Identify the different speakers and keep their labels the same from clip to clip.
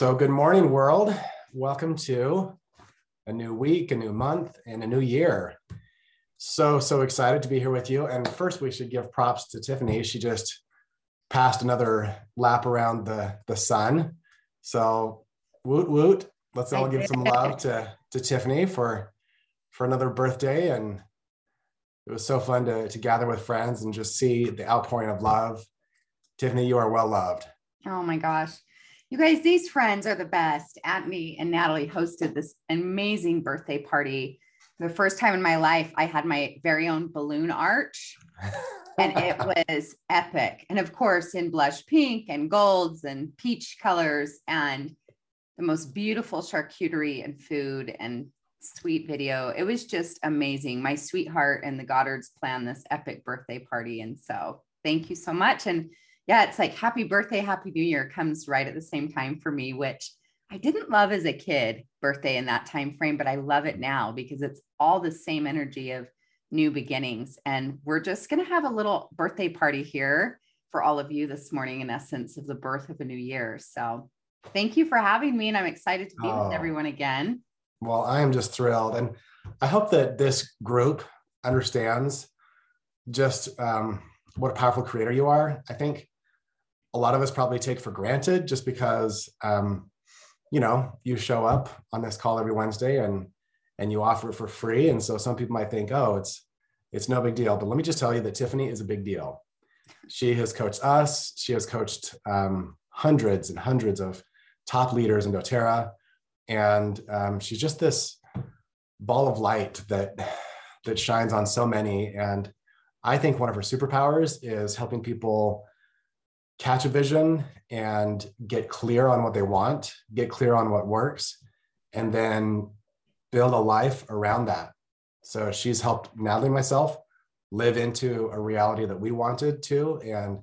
Speaker 1: So, good morning, world. Welcome to a new week, a new month, and a new year. So, so excited to be here with you. And first, we should give props to Tiffany. She just passed another lap around the, the sun. So, woot woot. Let's all give some love to, to Tiffany for, for another birthday. And it was so fun to, to gather with friends and just see the outpouring of love. Tiffany, you are well loved.
Speaker 2: Oh my gosh. You guys, these friends are the best. Anthony and Natalie hosted this amazing birthday party. The first time in my life, I had my very own balloon arch, and it was epic. And of course, in blush pink and golds and peach colors, and the most beautiful charcuterie and food and sweet video. It was just amazing. My sweetheart and the Goddards planned this epic birthday party. And so, thank you so much. And yeah, it's like happy birthday, happy new year comes right at the same time for me, which I didn't love as a kid birthday in that time frame, but I love it now because it's all the same energy of new beginnings. And we're just going to have a little birthday party here for all of you this morning, in essence of the birth of a new year. So thank you for having me. And I'm excited to be oh, with everyone again.
Speaker 1: Well, I am just thrilled. And I hope that this group understands just um, what a powerful creator you are. I think a lot of us probably take for granted just because um, you know you show up on this call every wednesday and and you offer it for free. And so some people might think oh it's it's no big deal. But let me just tell you that tiffany is a big deal. She has coached us. She has coached um, hundreds and hundreds of top leaders in doterra. And um, she's just this ball of light that that shines on so many. And i think one of her superpowers is helping people catch a vision and get clear on what they want, get clear on what works, and then build a life around that. So she's helped Natalie and myself live into a reality that we wanted to. And,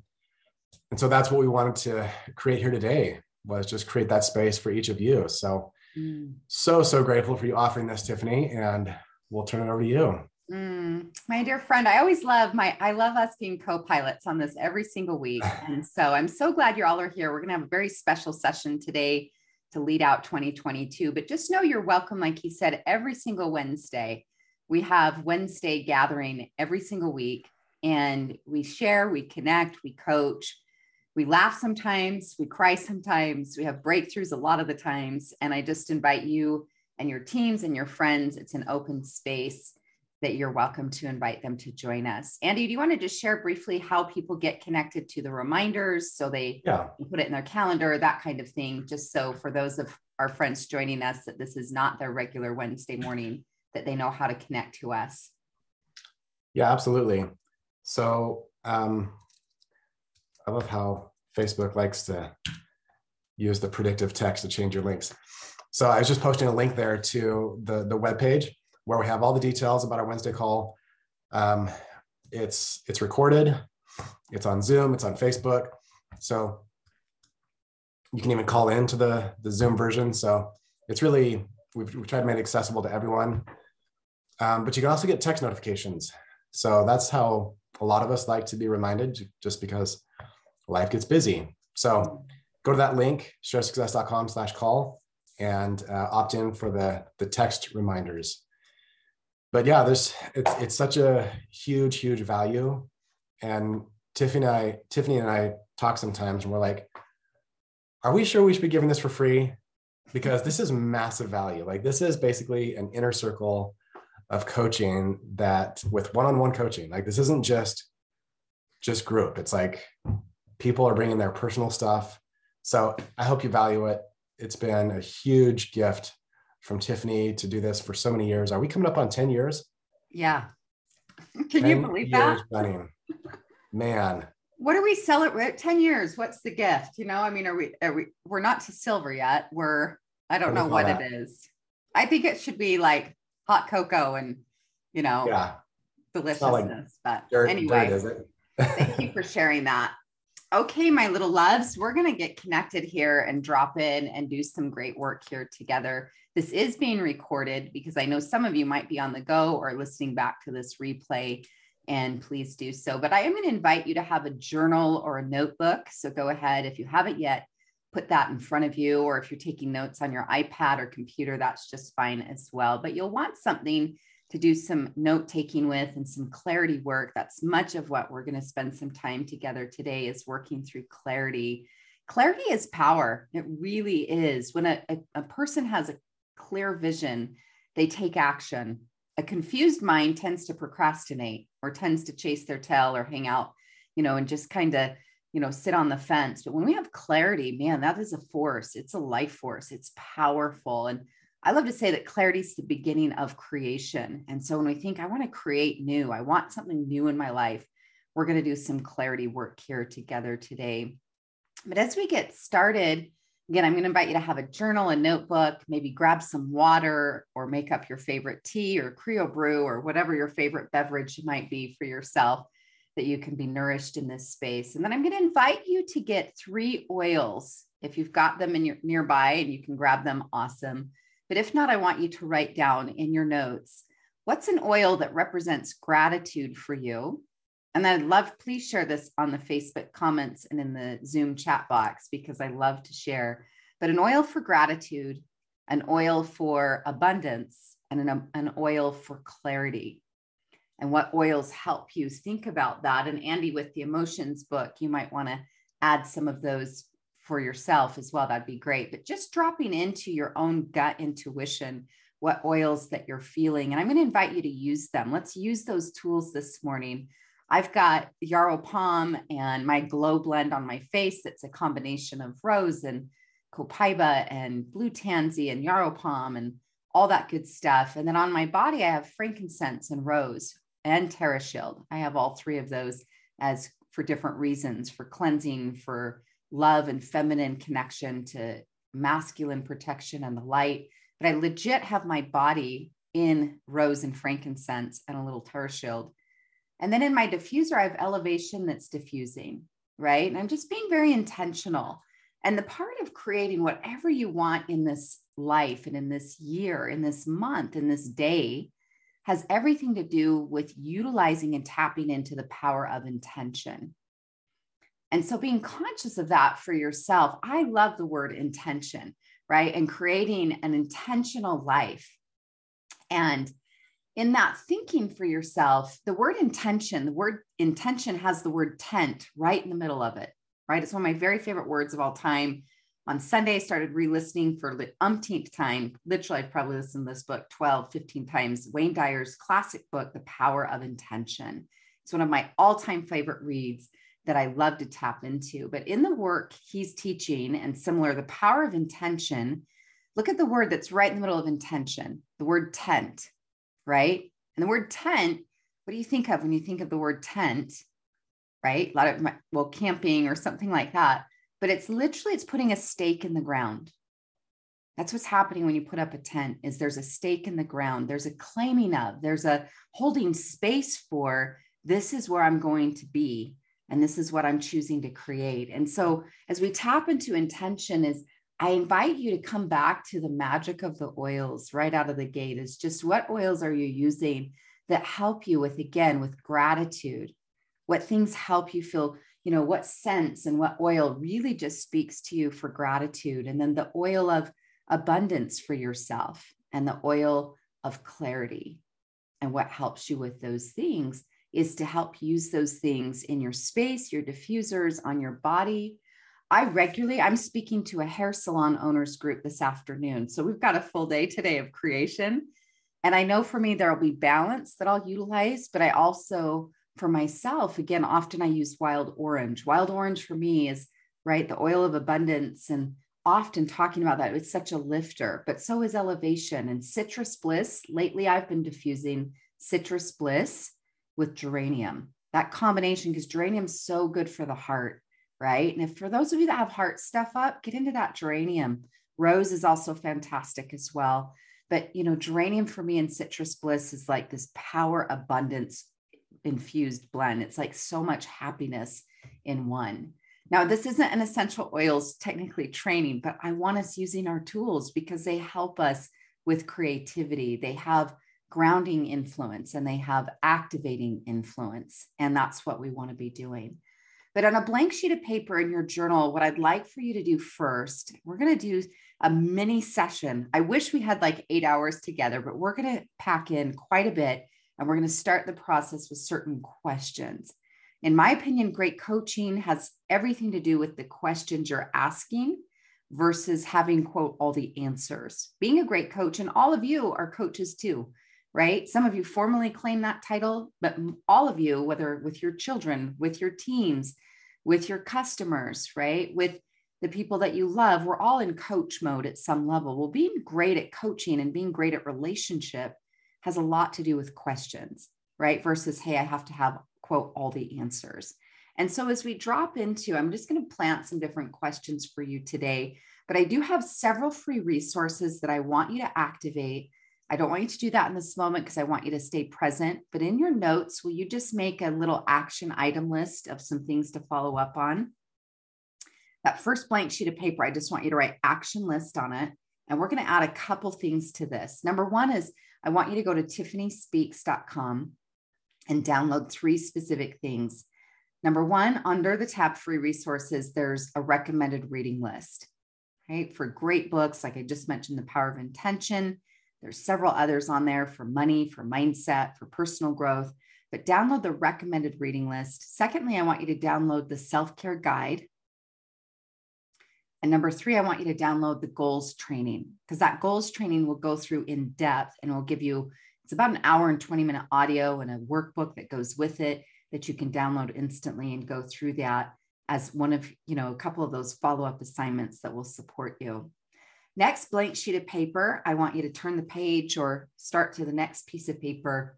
Speaker 1: and so that's what we wanted to create here today was just create that space for each of you. So, mm. so, so grateful for you offering this, Tiffany, and we'll turn it over to you.
Speaker 2: Mm, my dear friend, I always love my, I love us being co-pilots on this every single week. And so I'm so glad you all are here. We're going to have a very special session today to lead out 2022, but just know you're welcome. Like he said, every single Wednesday, we have Wednesday gathering every single week and we share, we connect, we coach, we laugh sometimes, we cry sometimes, we have breakthroughs a lot of the times. And I just invite you and your teams and your friends. It's an open space that you're welcome to invite them to join us. Andy, do you want to just share briefly how people get connected to the reminders so they yeah. put it in their calendar, that kind of thing, just so for those of our friends joining us that this is not their regular Wednesday morning, that they know how to connect to us?
Speaker 1: Yeah, absolutely. So um, I love how Facebook likes to use the predictive text to change your links. So I was just posting a link there to the, the web page where we have all the details about our Wednesday call. Um, it's it's recorded. It's on Zoom. It's on Facebook. So you can even call into the the Zoom version. So it's really we've, we've tried to make it accessible to everyone. Um, but you can also get text notifications. So that's how a lot of us like to be reminded, just because life gets busy. So go to that link, showsuccess.com slash call, and uh, opt in for the, the text reminders but yeah, there's it's it's such a huge, huge value. And Tiffany and I, Tiffany and I talk sometimes and we're like, are we sure we should be giving this for free? Because this is massive value. Like this is basically an inner circle of coaching that with one-on-one coaching. Like this isn't just just group. It's like people are bringing their personal stuff. So I hope you value it. It's been a huge gift from Tiffany to do this for so many years. Are we coming up on 10 years?
Speaker 2: Yeah. Can you believe that?
Speaker 1: Running. Man.
Speaker 2: What are we celebrate? 10 years. What's the gift? You know, I mean, are we, are we, we're not to silver yet. We're, I don't what know what that? it is. I think it should be like hot cocoa and, you know, yeah. deliciousness. Like but dirt, anyway, dirt, thank you for sharing that. Okay, my little loves, we're going to get connected here and drop in and do some great work here together. This is being recorded because I know some of you might be on the go or listening back to this replay, and please do so. But I am going to invite you to have a journal or a notebook. So go ahead if you haven't yet, put that in front of you. Or if you're taking notes on your iPad or computer, that's just fine as well. But you'll want something to do some note taking with and some clarity work. That's much of what we're going to spend some time together today is working through clarity. Clarity is power. It really is. When a, a, a person has a clear vision, they take action. A confused mind tends to procrastinate or tends to chase their tail or hang out, you know, and just kind of, you know, sit on the fence. But when we have clarity, man, that is a force. It's a life force. It's powerful. And I love to say that clarity is the beginning of creation. And so when we think, I want to create new, I want something new in my life, we're going to do some clarity work here together today. But as we get started, again, I'm going to invite you to have a journal, a notebook, maybe grab some water or make up your favorite tea or Crio Bru or whatever your favorite beverage might be for yourself that you can be nourished in this space. And then I'm going to invite you to get three oils. If you've got them in your nearby and you can grab them, awesome. But if not, I want you to write down in your notes what's an oil that represents gratitude for you? And I'd love, please share this on the Facebook comments and in the Zoom chat box because I love to share. But an oil for gratitude, an oil for abundance, and an, an oil for clarity. And what oils help you think about that. And Andy, with the emotions book, you might want to add some of those for yourself as well, that'd be great. But just dropping into your own gut intuition, what oils that you're feeling. And I'm going to invite you to use them. Let's use those tools this morning. I've got Yarrow Pom and my Glow Blend on my face. It's a combination of rose and copaiba and blue tansy and yarrow pom and all that good stuff. And then on my body, I have frankincense and rose and TerraShield. I have all three of those as for different reasons for cleansing, for love and feminine connection to masculine protection and the light. But I legit have my body in rose and frankincense and a little TerraShield. And then in my diffuser, I have elevation that's diffusing, right? And I'm just being very intentional. And the part of creating whatever you want in this life and in this year, in this month, in this day, has everything to do with utilizing and tapping into the power of intention. And so being conscious of that for yourself, I love the word intention, right? And creating an intentional life. And in that thinking for yourself, the word intention, the word intention has the word tent right in the middle of it, right? It's one of my very favorite words of all time. On Sunday, I started re listening for the umpteenth time. Literally, I've probably listened to this book 12, 15 times. Wayne Dyer's classic book, The Power of Intention. It's one of my all time favorite reads that I love to tap into. But in the work he's teaching, and similar, the power of intention, look at the word that's right in the middle of intention, the word tent, right? And the word tent, what do you think of when you think of the word tent, right? A lot of, well, camping or something like that. But it's literally, it's putting a stake in the ground. That's what's happening when you put up a tent is there's a stake in the ground. There's a claiming of, there's a holding space for this is where I'm going to be and this is what i'm choosing to create and so as we tap into intention is i invite you to come back to the magic of the oils right out of the gate. Is just what oils are you using that help you with again with gratitude? What things help you feel you know what sense and what oil really just speaks to you for gratitude? And then the oil of abundance for yourself and the oil of clarity. And what helps you with those things is to help use those things in your space, your diffusers, on your body. I regularly, I'm speaking to a hair salon owners group this afternoon. So we've got a full day today of creation. And I know for me, there'll be balance that I'll utilize, but I also, for myself, again, often I use wild orange. Wild orange for me is right, the oil of abundance. And often talking about that, it's such a lifter, but so is elevation and citrus bliss. Lately, I've been diffusing citrus bliss with geranium. That combination, because geranium's so good for the heart, right? And if for those of you that have heart stuff up, get into that geranium. Rose is also fantastic as well. But you know, geranium for me and citrus bliss is like this power abundance infused blend. It's like so much happiness in one. Now, this isn't an essential oils technically training, but I want us using our tools because they help us with creativity. They have grounding influence and they have activating influence. And that's what we want to be doing. But on a blank sheet of paper in your journal, what I'd like for you to do first, we're going to do a mini session. I wish we had like eight hours together, but we're going to pack in quite a bit and we're going to start the process with certain questions. In my opinion, great coaching has everything to do with the questions you're asking versus having, quote, all the answers. Being a great coach, and all of you are coaches too, right? Some of you formally claim that title, but all of you, whether with your children, with your teams, with your customers, right? With the people that you love, we're all in coach mode at some level. Well, being great at coaching and being great at relationship has a lot to do with questions, right? Versus, hey, I have to have, quote, all the answers. And so as we drop into, I'm just going to plant some different questions for you today, but I do have several free resources that I want you to activate. I don't want you to do that in this moment because I want you to stay present. But in your notes, will you just make a little action item list of some things to follow up on? That first blank sheet of paper, I just want you to write action list on it. And we're going to add a couple things to this. Number one is I want you to go to tiffanyspeaks.com and download three specific things Number one, under the tab free resources, there's a recommended reading list, right? For great books, like I just mentioned, The Power of Intention. There's several others on there for money, for mindset, for personal growth, but download the recommended reading list. Secondly, I want you to download the self care guide. And number three, I want you to download the goals training because that goals training will go through in depth and will give you, it's about an hour and 20 minute audio and a workbook that goes with it that you can download instantly and go through that as one of, you know, a couple of those follow-up assignments that will support you. Next blank sheet of paper, I want you to turn the page or start to the next piece of paper.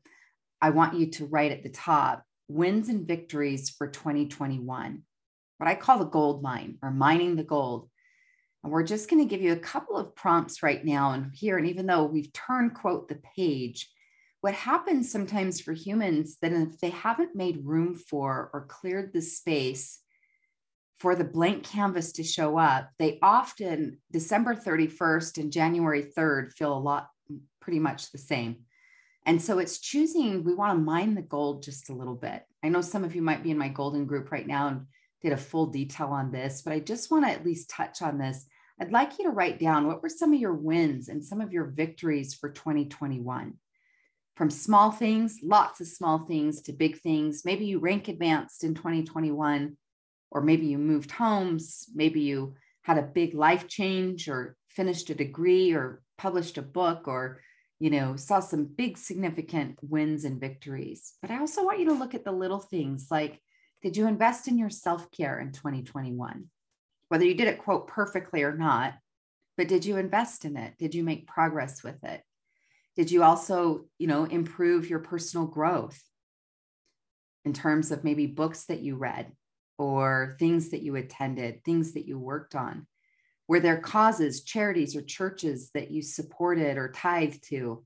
Speaker 2: I want you to write at the top wins and victories for 2021, what I call the gold mine or mining the gold. And we're just going to give you a couple of prompts right now and here. And even though we've turned, quote, the page, what happens sometimes for humans that if they haven't made room for or cleared the space for the blank canvas to show up, they often December 31st and January 3rd feel a lot pretty much the same. And so it's choosing, we want to mine the gold just a little bit. I know some of you might be in my golden group right now and did a full detail on this, but I just want to at least touch on this. I'd like you to write down what were some of your wins and some of your victories for 2021 from small things, lots of small things to big things. Maybe you rank advanced in 2021, or maybe you moved homes, maybe you had a big life change or finished a degree or published a book or you know saw some big significant wins and victories. But i also want you to look at the little things like did you invest in your self-care in 2021 whether you did it quote perfectly or not but did you invest in it? Did you make progress with it? Did you also you know improve your personal growth in terms of maybe books that you read or things that you attended things that you worked on? Were there causes charities or churches that you supported or tithed to?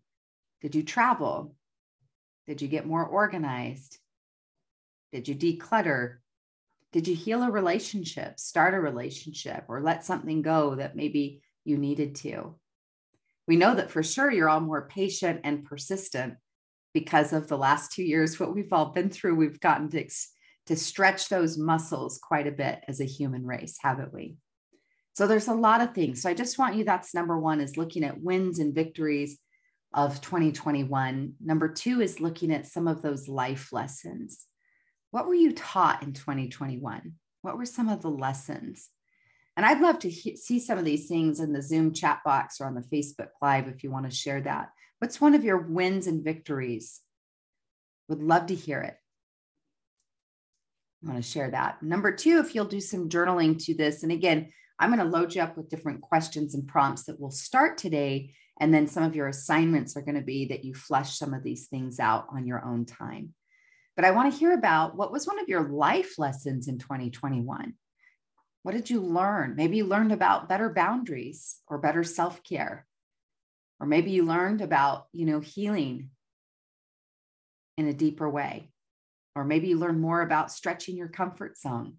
Speaker 2: Did you travel? Did you get more organized? Did you declutter? Did you heal a relationship start a relationship or let something go that maybe you needed to? We know that for sure you're all more patient and persistent because of the last two years, what we've all been through. We've gotten to, to stretch those muscles quite a bit as a human race, haven't we? So there's a lot of things. So I just want you, that's number one, is looking at wins and victories of 2021. Number two is looking at some of those life lessons. What were you taught in 2021? What were some of the lessons? And I'd love to he- see some of these things in the Zoom chat box or on the Facebook Live if you want to share that. What's one of your wins and victories? Would love to hear it. I want to share that. Number two, if you'll do some journaling to this, and again, I'm going to load you up with different questions and prompts that will start today. And then some of your assignments are going to be that you flesh some of these things out on your own time. But I want to hear about what was one of your life lessons in 2021? What did you learn? Maybe you learned about better boundaries or better self-care. Or maybe you learned about, you know, healing in a deeper way. Or maybe you learn more about stretching your comfort zone.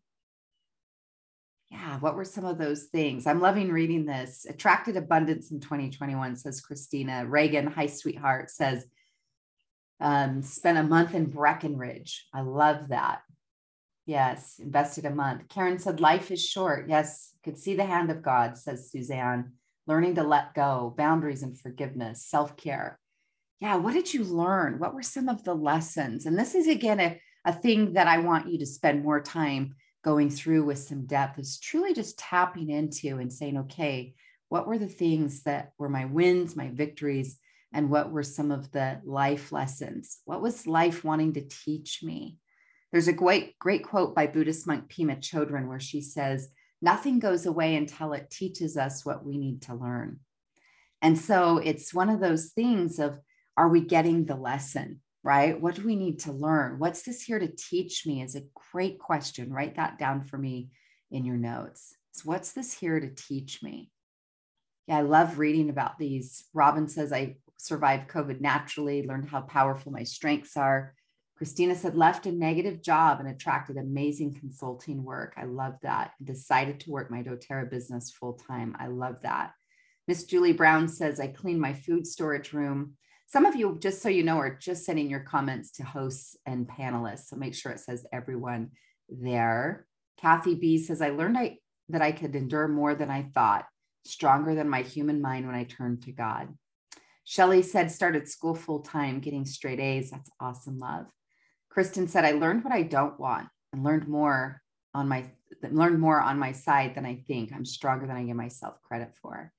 Speaker 2: Yeah, what were some of those things? I'm loving reading this. Attracted Abundance in 2021, says Christina. Reagan, hi, sweetheart, says, um, spent a month in Breckenridge. I love that. Yes, invested a month. Karen said, Life is short. Yes, could see the hand of God, says Suzanne. Learning to let go, boundaries and forgiveness, self care. Yeah, what did you learn? What were some of the lessons? And this is again a, a thing that I want you to spend more time going through with some depth is truly just tapping into and saying, okay, what were the things that were my wins, my victories, and what were some of the life lessons? What was life wanting to teach me? There's a great, great quote by Buddhist monk Pema Chodron where she says, Nothing goes away until it teaches us what we need to learn. And so it's one of those things of, are we getting the lesson? right? What do we need to learn? What's this here to teach me? Is a great question. Write that down for me in your notes. So, what's this here to teach me? Yeah, I love reading about these. Robin says, I survived COVID naturally, learned how powerful my strengths are. Christina said, left a negative job and attracted amazing consulting work. I love that. Decided to work my doTERRA business full time. I love that. Miss Julie Brown says, I cleaned my food storage room some of you, just so you know, are just sending your comments to hosts and panelists. So make sure it says everyone there. Kathy B says, I learned I, that I could endure more than I thought, stronger than my human mind when I turned to God. Shelly said, started school full time, getting straight A's. That's awesome, love. Kristen said, I learned what I don't want and learned more on my learned more on my side than I think. I'm stronger than I give myself credit for.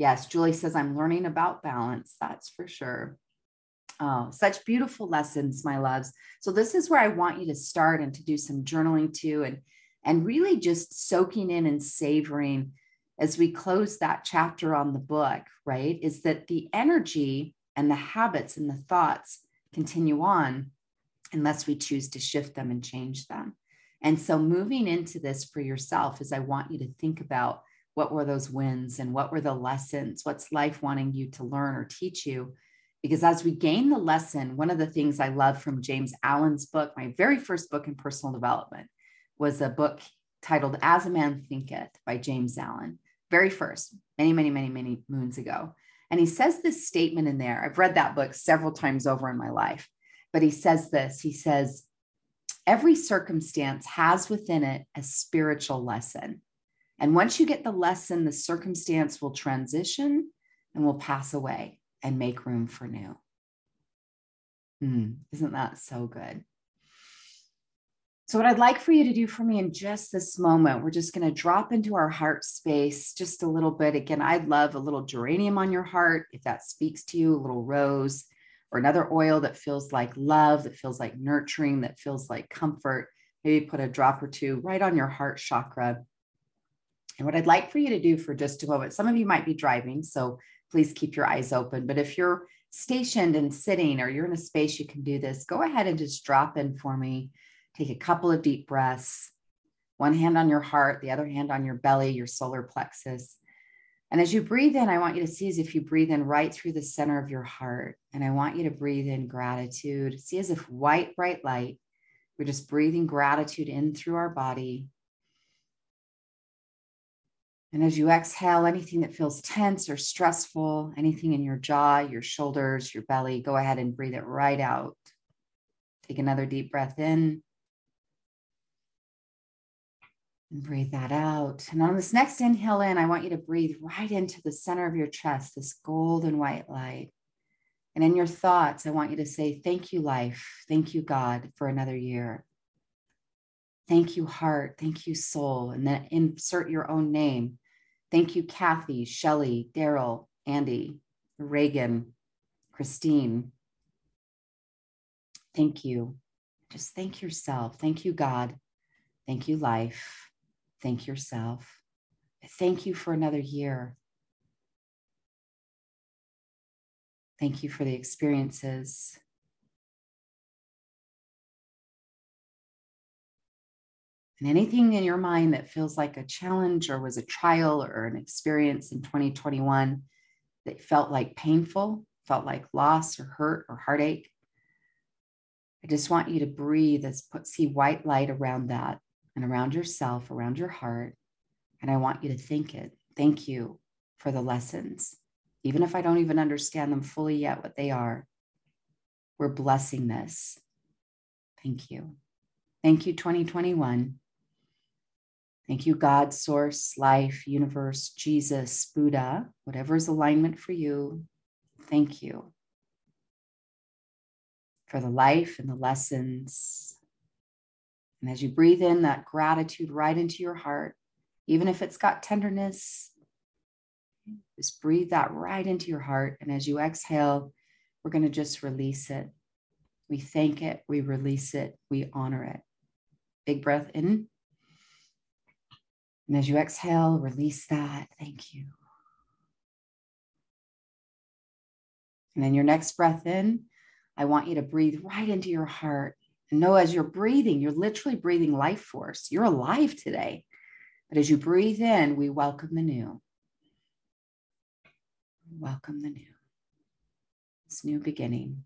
Speaker 2: Yes, Julie says, I'm learning about balance. That's for sure. Oh, such beautiful lessons, my loves. So this is where I want you to start and to do some journaling too, and and really just soaking in and savoring as we close that chapter on the book, right? Is that the energy and the habits and the thoughts continue on unless we choose to shift them and change them. And so moving into this for yourself is I want you to think about what were those wins and what were the lessons? What's life wanting you to learn or teach you? Because as we gain the lesson one of the things i love from james allen's book my very first book in personal development was a book titled as a man thinketh by james allen very first many many many many moons ago. And he says this statement in there. I've read that book several times over in my life but he says this. He says every circumstance has within it a spiritual lesson and once you get the lesson, the circumstance will transition and will pass away and make room for new. Mm, isn't that so good? So, what I'd like for you to do for me in just this moment, we're just going to drop into our heart space just a little bit. Again, I'd love a little geranium on your heart if that speaks to you, a little rose or another oil that feels like love, that feels like nurturing, that feels like comfort. Maybe put a drop or two right on your heart chakra. And what I'd like for you to do for just a moment, some of you might be driving, so please keep your eyes open. But if you're stationed and sitting or you're in a space you can do this, go ahead and just drop in for me. Take a couple of deep breaths, one hand on your heart, the other hand on your belly, your solar plexus. And as you breathe in, I want you to see as if you breathe in right through the center of your heart. And I want you to breathe in gratitude. See as if white, bright light. We're just breathing gratitude in through our body and as you exhale, anything that feels tense or stressful, anything in your jaw, your shoulders, your belly, go ahead and breathe it right out. Take another deep breath in. And breathe that out. And on this next inhale in, I want you to breathe right into the center of your chest, this golden white light. And in your thoughts, I want you to say, Thank you, life. Thank you, God, for another year. Thank you, heart. Thank you, soul. And then insert your own name Thank you, Kathy, Shelly, Daryl, Andy, Reagan, Christine. Thank you. Just thank yourself. Thank you, God. Thank you, life. Thank yourself. Thank you for another year. Thank you for the experiences And anything in your mind that feels like a challenge or was a trial or an experience in 2021 that felt like painful, felt like loss or hurt or heartache, I just want you to breathe as put see white light around that and around yourself, around your heart. And I want you to think it. Thank you for the lessons. Even if I don't even understand them fully yet, what they are, we're blessing this. Thank you. Thank you, 2021. Thank you, God, source, life, universe, Jesus, Buddha, whatever is alignment for you. Thank you for the life and the lessons. And as you breathe in that gratitude right into your heart, even if it's got tenderness, just breathe that right into your heart. And as you exhale, we're going to just release it. We thank it, we release it, we honor it. Big breath in. And as you exhale, release that. Thank you. And then your next breath in, I want you to breathe right into your heart. And know as you're breathing, you're literally breathing life force. You're alive today. But as you breathe in, we welcome the new. Welcome the new. This new beginning.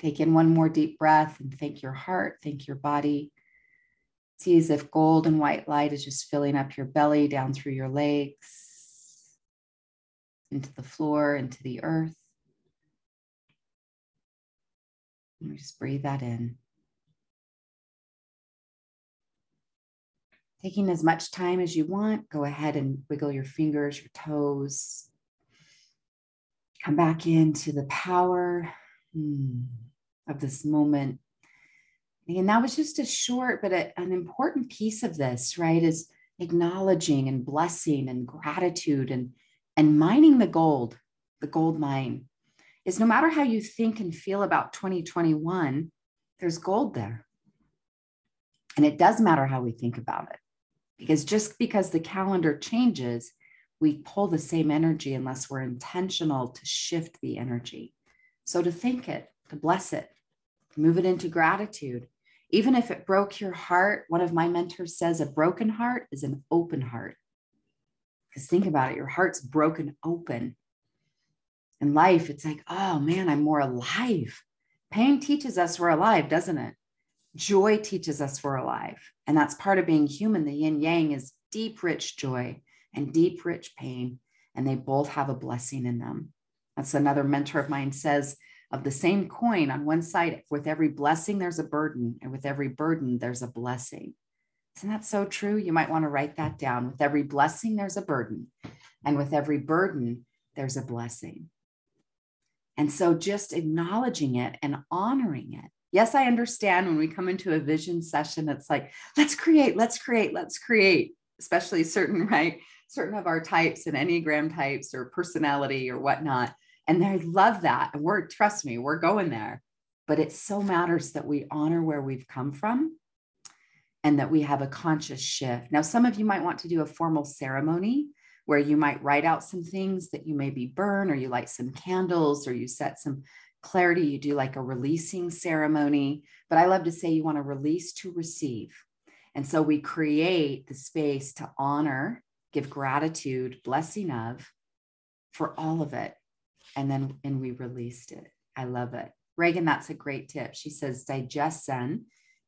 Speaker 2: Take in one more deep breath and thank your heart, thank your body. See as if gold and white light is just filling up your belly, down through your legs, into the floor, into the earth. And just breathe that in. Taking as much time as you want, go ahead and wiggle your fingers, your toes. Come back into the power hmm, of this moment. And that was just a short, but a, an important piece of this, right? Is acknowledging and blessing and gratitude and, and mining the gold, the gold mine. Is no matter how you think and feel about 2021, there's gold there. And it does matter how we think about it. Because just because the calendar changes, we pull the same energy unless we're intentional to shift the energy. So to think it, to bless it, move it into gratitude. Even if it broke your heart, one of my mentors says a broken heart is an open heart. Because think about it, your heart's broken open. In life, it's like, oh man, I'm more alive. Pain teaches us we're alive, doesn't it? Joy teaches us we're alive. And that's part of being human. The yin yang is deep, rich joy and deep, rich pain. And they both have a blessing in them. That's another mentor of mine says of the same coin on one side, with every blessing, there's a burden. And with every burden, there's a blessing. Isn't that so true? You might want to write that down. With every blessing, there's a burden. And with every burden, there's a blessing. And so just acknowledging it and honoring it Yes, I understand when we come into a vision session, it's like, let's create, let's create, let's create, especially certain, right? Certain of our types and Enneagram types or personality or whatnot. And I love that. And we're, trust me, we're going there. But it so matters that we honor where we've come from and that we have a conscious shift. Now, some of you might want to do a formal ceremony where you might write out some things that you maybe burn, or you light some candles, or you set some clarity, you do like a releasing ceremony. But I love to say you want to release to receive. And so we create the space to honor, give gratitude, blessing of for all of it. And then and we released it. I love it. Reagan, that's a great tip. She says DigestZen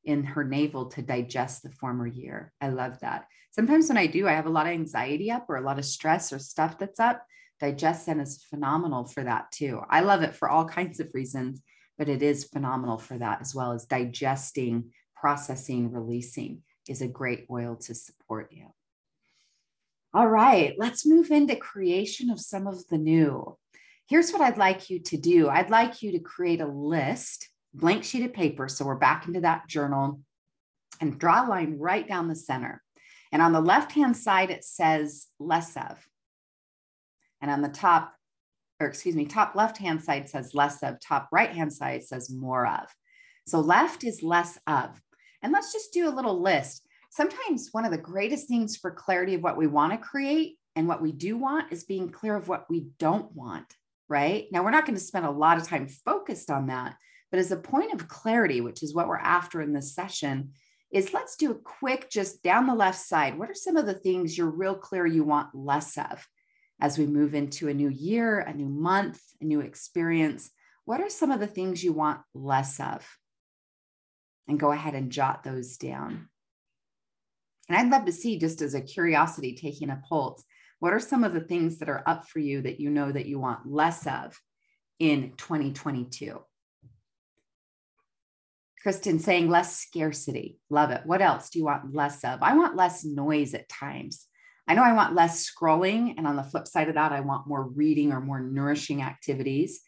Speaker 2: in her navel to digest the former year. I love that. Sometimes when I do, I have a lot of anxiety up or a lot of stress or stuff that's up. DigestZen is phenomenal for that too. I love it for all kinds of reasons, but it is phenomenal for that as well as digesting, processing, releasing is a great oil to support you. All right, let's move into creation of some of the new. Here's what I'd like you to do. I'd like you to create a list, blank sheet of paper. So we're back into that journal and draw a line right down the center. And on the left hand side, it says less of. And on the top, or excuse me, top left hand side says less of, top right hand side says more of. So left is less of. And let's just do a little list. Sometimes one of the greatest things for clarity of what we want to create and what we do want is being clear of what we don't want, right? Now, we're not going to spend a lot of time focused on that, but as a point of clarity, which is what we're after in this session, is let's do a quick just down the left side. What are some of the things you're real clear you want less of? as we move into a new year, a new month, a new experience, what are some of the things you want less of? And go ahead and jot those down. And I'd love to see, just as a curiosity, taking a pulse, what are some of the things that are up for you that you know that you want less of in 2022? Kristen saying less scarcity. Love it. What else do you want less of? I want less noise at times. I know I want less scrolling. And on the flip side of that, I want more reading or more nourishing activities,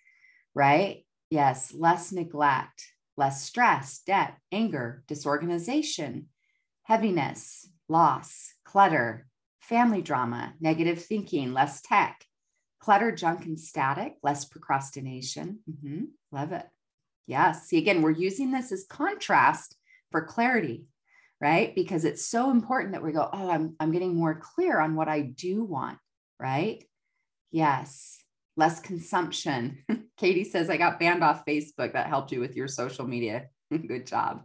Speaker 2: right? Yes, less neglect, less stress, debt, anger, disorganization, heaviness, loss, clutter, family drama, negative thinking, less tech, clutter, junk, and static, less procrastination. Mm-hmm. Love it. Yes. See, again, we're using this as contrast for clarity, right? Because it's so important that we go, oh, I'm, I'm getting more clear on what I do want, right? Yes. Less consumption. Katie says, I got banned off Facebook. That helped you with your social media. Good job.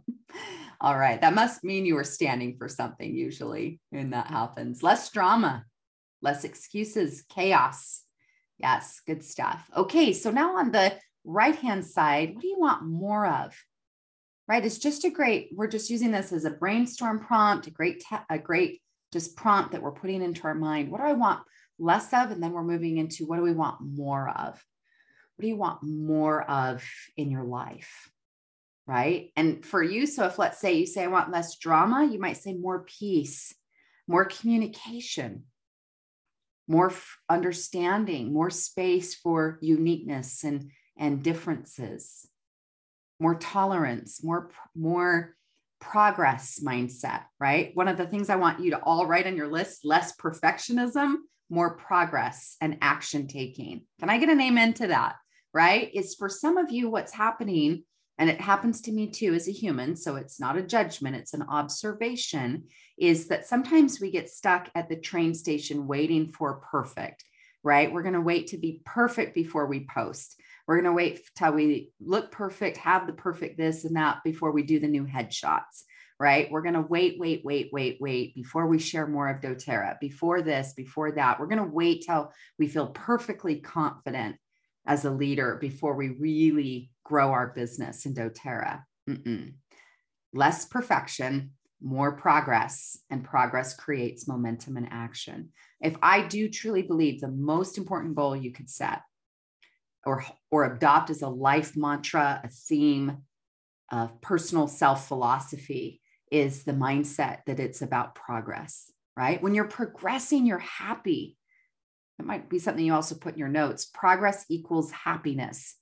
Speaker 2: All right. That must mean you were standing for something usually when that happens. Less drama, less excuses, chaos. Yes, good stuff. Okay. So now on the right hand side, what do you want more of? Right? It's just a great, we're just using this as a brainstorm prompt, a great, a great just prompt that we're putting into our mind. What do I want less of? And then we're moving into what do we want more of? What do you want more of in your life? Right. And for you, so if let's say you say, I want less drama, you might say more peace, more communication, more f- understanding, more space for uniqueness and and differences, more tolerance, more, more progress mindset, right? One of the things I want you to all write on your list less perfectionism, more progress and action taking. Can I get an amen to that? Right? Is for some of you, what's happening, and it happens to me too as a human, so it's not a judgment, it's an observation, is that sometimes we get stuck at the train station waiting for perfect, right? We're going to wait to be perfect before we post. We're going to wait till we look perfect, have the perfect this and that before we do the new headshots, right? We're going to wait, wait, wait, wait, wait before we share more of doTERRA, before this, before that. We're going to wait till we feel perfectly confident as a leader before we really grow our business in doTERRA. Mm-mm. Less perfection, more progress, and progress creates momentum and action. If I do truly believe the most important goal you could set or, or adopt as a life mantra, a theme of personal self philosophy is the mindset that it's about progress, right? When you're progressing, you're happy. It might be something you also put in your notes. Progress equals happiness.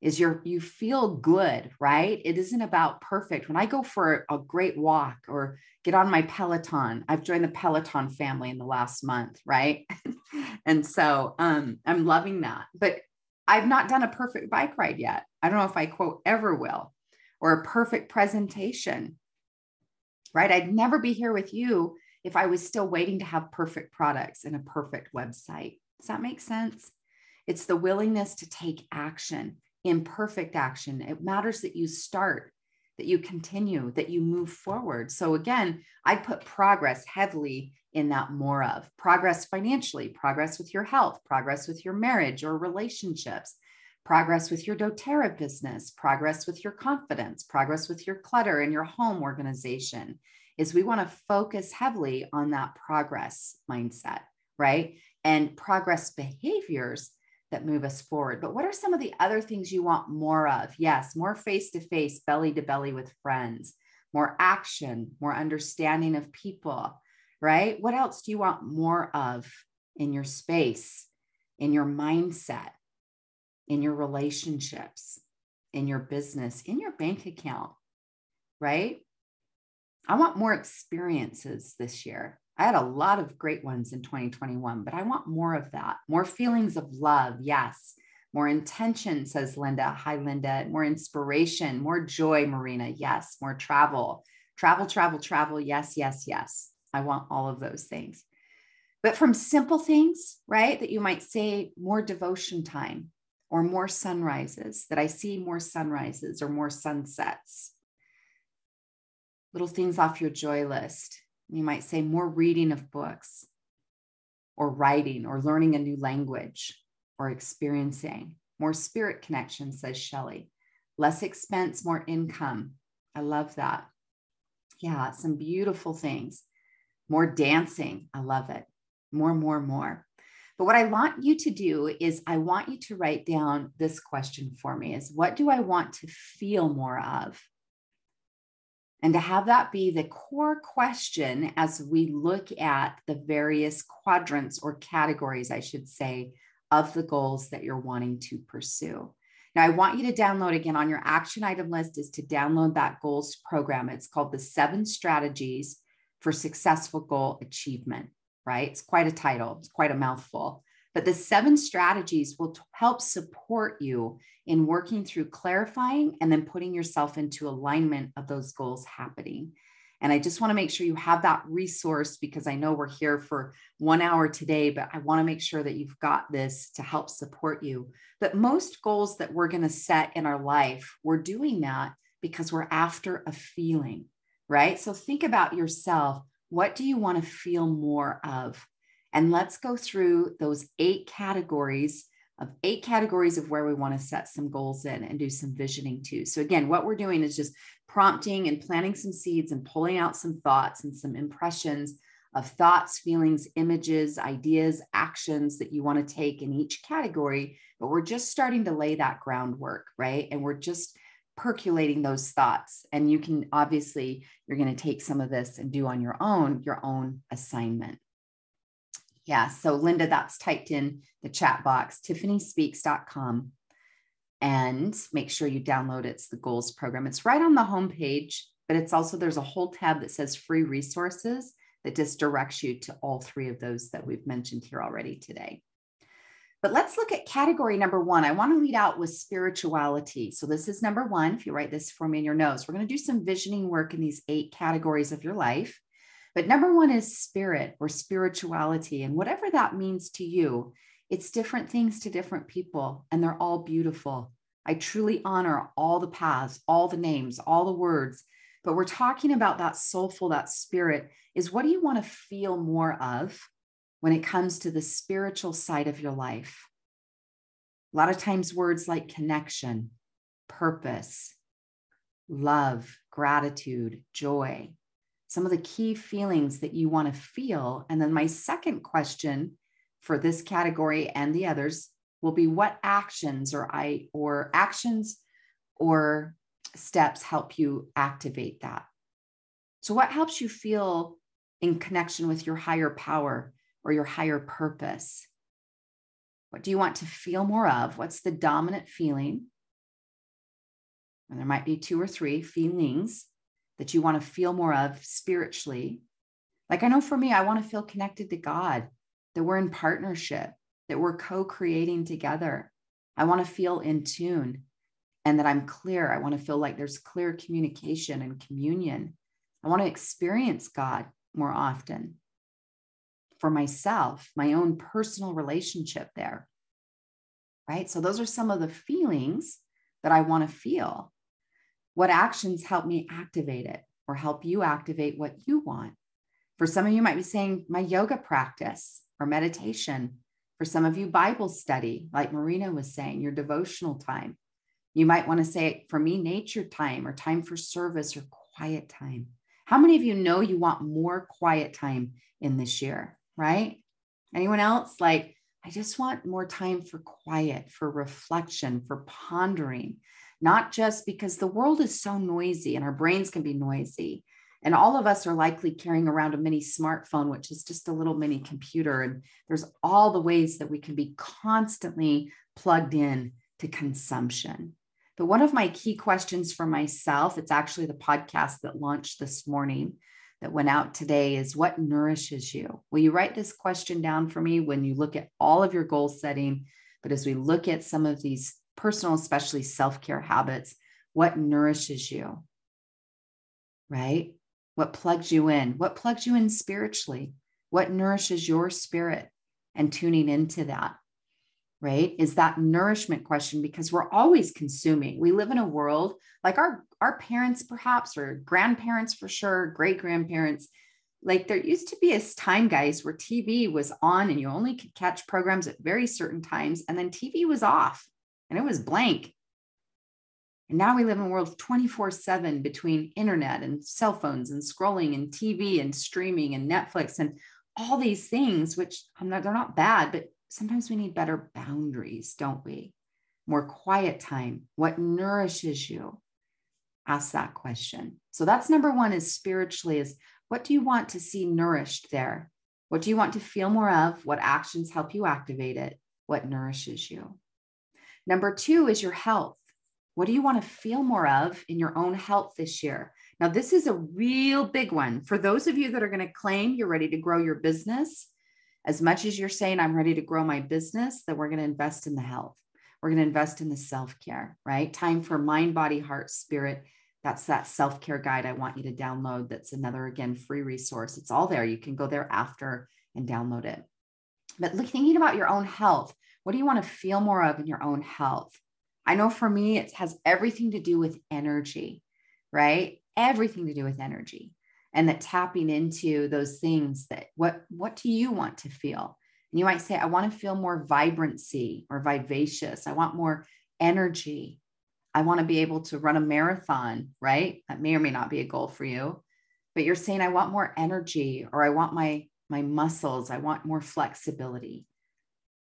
Speaker 2: Is your you feel good, right? It isn't about perfect. When I go for a great walk or get on my Peloton, I've joined the Peloton family in the last month, right? and so um, I'm loving that. But I've not done a perfect bike ride yet. I don't know if I quote ever will, or a perfect presentation, right? I'd never be here with you if I was still waiting to have perfect products and a perfect website. Does that make sense? It's the willingness to take action, imperfect action. It matters that you start, that you continue, that you move forward. So, again, I put progress heavily in that more of progress financially, progress with your health, progress with your marriage or relationships, progress with your doTERRA business, progress with your confidence, progress with your clutter and your home organization. Is we want to focus heavily on that progress mindset, right? And progress behaviors that move us forward. But what are some of the other things you want more of? Yes, more face to face, belly to belly with friends, more action, more understanding of people, right? What else do you want more of in your space, in your mindset, in your relationships, in your business, in your bank account, right? I want more experiences this year. I had a lot of great ones in 2021, but I want more of that. More feelings of love. Yes. More intention, says Linda. Hi, Linda. More inspiration, more joy, Marina. Yes. More travel. Travel, travel, travel. Yes, yes, yes. I want all of those things. But from simple things, right, that you might say more devotion time or more sunrises, that I see more sunrises or more sunsets. Little things off your joy list. You might say more reading of books or writing or learning a new language or experiencing. More spirit connection, says Shelley. Less expense, more income. I love that. Yeah, some beautiful things more dancing. I love it. More, more, more. But what I want you to do is I want you to write down this question for me is what do I want to feel more of? And to have that be the core question as we look at the various quadrants or categories, I should say, of the goals that you're wanting to pursue. Now, I want you to download again on your action item list is to download that goals program. It's called the seven strategies for successful goal achievement, right? It's quite a title, it's quite a mouthful. But the seven strategies will t- help support you in working through clarifying and then putting yourself into alignment of those goals happening. And I just want to make sure you have that resource because I know we're here for one hour today, but I want to make sure that you've got this to help support you. But most goals that we're going to set in our life, we're doing that because we're after a feeling, right? So think about yourself. What do you want to feel more of? And let's go through those eight categories of eight categories of where we want to set some goals in and do some visioning too. So, again, what we're doing is just prompting and planting some seeds and pulling out some thoughts and some impressions of thoughts, feelings, images, ideas, actions that you want to take in each category. But we're just starting to lay that groundwork, right? And we're just percolating those thoughts. And you can obviously, you're going to take some of this and do on your own, your own assignment. Yeah. So, Linda, that's typed in the chat box, tiffanyspeaks.com. And make sure you download it. It's the goals program. It's right on the homepage, but it's also, there's a whole tab that says free resources that just directs you to all three of those that we've mentioned here already today. But let's look at category number one. I want to lead out with spirituality. So, this is number one. If you write this for me in your notes, we're going to do some visioning work in these eight categories of your life. But number one is spirit or spirituality. And whatever that means to you, it's different things to different people, and they're all beautiful. I truly honor all the paths, all the names, all the words. But we're talking about that soulful, that spirit is what do you want to feel more of when it comes to the spiritual side of your life? A lot of times, words like connection, purpose, love, gratitude, joy, some of the key feelings that you want to feel. And then my second question for this category and the others will be what actions or I or actions or steps help you activate that. So what helps you feel in connection with your higher power or your higher purpose? What do you want to feel more of? What's the dominant feeling? And there might be two or three feelings that you want to feel more of spiritually. Like I know for me, I want to feel connected to God, that we're in partnership, that we're co creating together. I want to feel in tune and that I'm clear. I want to feel like there's clear communication and communion. I want to experience God more often for myself, my own personal relationship there. Right. So, those are some of the feelings that I want to feel. What actions help me activate it or help you activate what you want? For some of you might be saying my yoga practice or meditation. For some of you, Bible study, like Marina was saying, your devotional time. You might want to say, for me, nature time or time for service or quiet time. How many of you know you want more quiet time in this year, right? Anyone else? Like, I just want more time for quiet, for reflection, for pondering, not just because the world is so noisy and our brains can be noisy. And all of us are likely carrying around a mini smartphone, which is just a little mini computer. And there's all the ways that we can be constantly plugged in to consumption. But one of my key questions for myself, it's actually the podcast that launched this morning that went out today, is what nourishes you? Will you write this question down for me when you look at all of your goal setting? But as we look at some of these personal, especially self care habits, what nourishes you, right? What plugs you in? What plugs you in spiritually? What nourishes your spirit and tuning into that, right? Is that nourishment question because we're always consuming. We live in a world like our, our parents, perhaps, or grandparents for sure, great grandparents. Like there used to be a time, guys, where TV was on and you only could catch programs at very certain times, and then TV was off and it was blank. And now we live in a world 24 7 between internet and cell phones and scrolling and TV and streaming and Netflix and all these things, which I'm not, they're not bad, but sometimes we need better boundaries, don't we? More quiet time, what nourishes you. Ask that question. So that's number one is spiritually is what do you want to see nourished there? What do you want to feel more of? What actions help you activate it? What nourishes you? Number two is your health. What do you want to feel more of in your own health this year? Now, this is a real big one. For those of you that are going to claim you're ready to grow your business, as much as you're saying, I'm ready to grow my business, that we're going to invest in the health. We're going to invest in the self care, right? Time for mind, body, heart, spirit. That's that self care guide I want you to download. That's another, again, free resource. It's all there. You can go there after and download it. But thinking about your own health, what do you want to feel more of in your own health? I know for me, it has everything to do with energy, right? Everything to do with energy and that tapping into those things that what what do you want to feel? And you might say i want to feel more vibrancy or vivacious. I want more energy. I want to be able to run a marathon right? That may or may not be a goal for you but you're saying i want more energy or i want my my muscles. I want more flexibility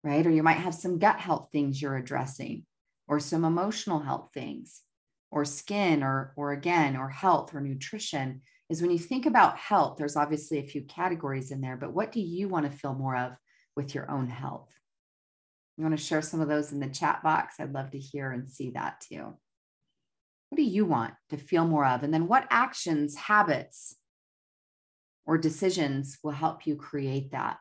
Speaker 2: right or you might have some gut health things you're addressing or some emotional health things or skin or or again or health or nutrition is when you think about health, there's obviously a few categories in there, but what do you want to feel more of with your own health? You want to share some of those in the chat box? I'd love to hear and see that too. What do you want to feel more of? And then what actions, habits, or decisions will help you create that?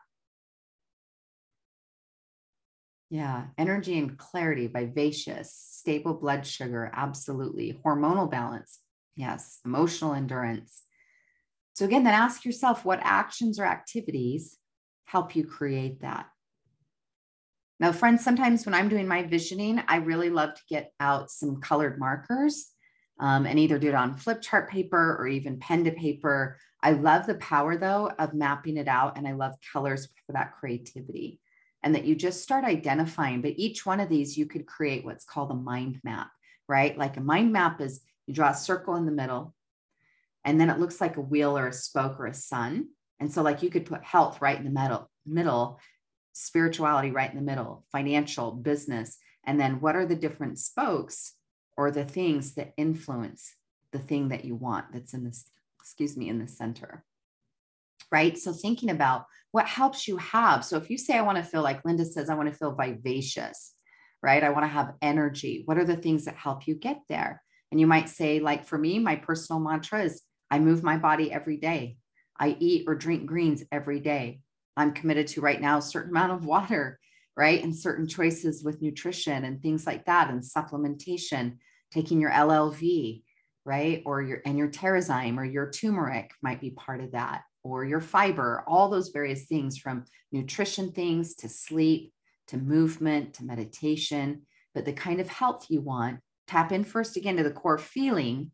Speaker 2: Yeah, energy and clarity, vivacious, stable blood sugar, absolutely. Hormonal balance, yes. Emotional endurance, so, again, then ask yourself what actions or activities help you create that. Now, friends, sometimes when I'm doing my visioning, I really love to get out some colored markers um, and either do it on flip chart paper or even pen to paper. I love the power, though, of mapping it out, and I love colors for that creativity. And that you just start identifying, but each one of these you could create what's called a mind map, right? Like a mind map is you draw a circle in the middle, and then it looks like a wheel or a spoke or a sun. And so, like, you could put health right in the middle, middle, spirituality right in the middle, financial, business. And then, what are the different spokes or the things that influence the thing that you want that's in this, excuse me, in the center? Right. So, thinking about what helps you have. So, if you say, I want to feel like Linda says, I want to feel vivacious, right? I want to have energy. What are the things that help you get there? And you might say, like for me, my personal mantra is I move my body every day. I eat or drink greens every day. I'm committed to right now a certain amount of water, right? And certain choices with nutrition and things like that, and supplementation, taking your LLV, right? Or your and your Terrazyme or your turmeric might be part of that, or your fiber, all those various things from nutrition things to sleep to movement to meditation. But the kind of health you want, tap in first again to the core feeling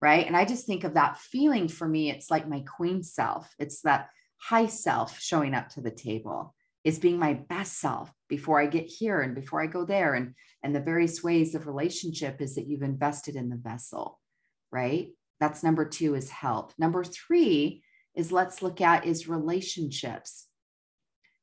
Speaker 2: right? And I just think of that feeling for me, it's like my queen self. It's that high self showing up to the table. Is being my best self before I get here and before I go there. And, and the various ways of relationship is that you've invested in the vessel, right? That's number two is help. Number three is let's look at is relationships.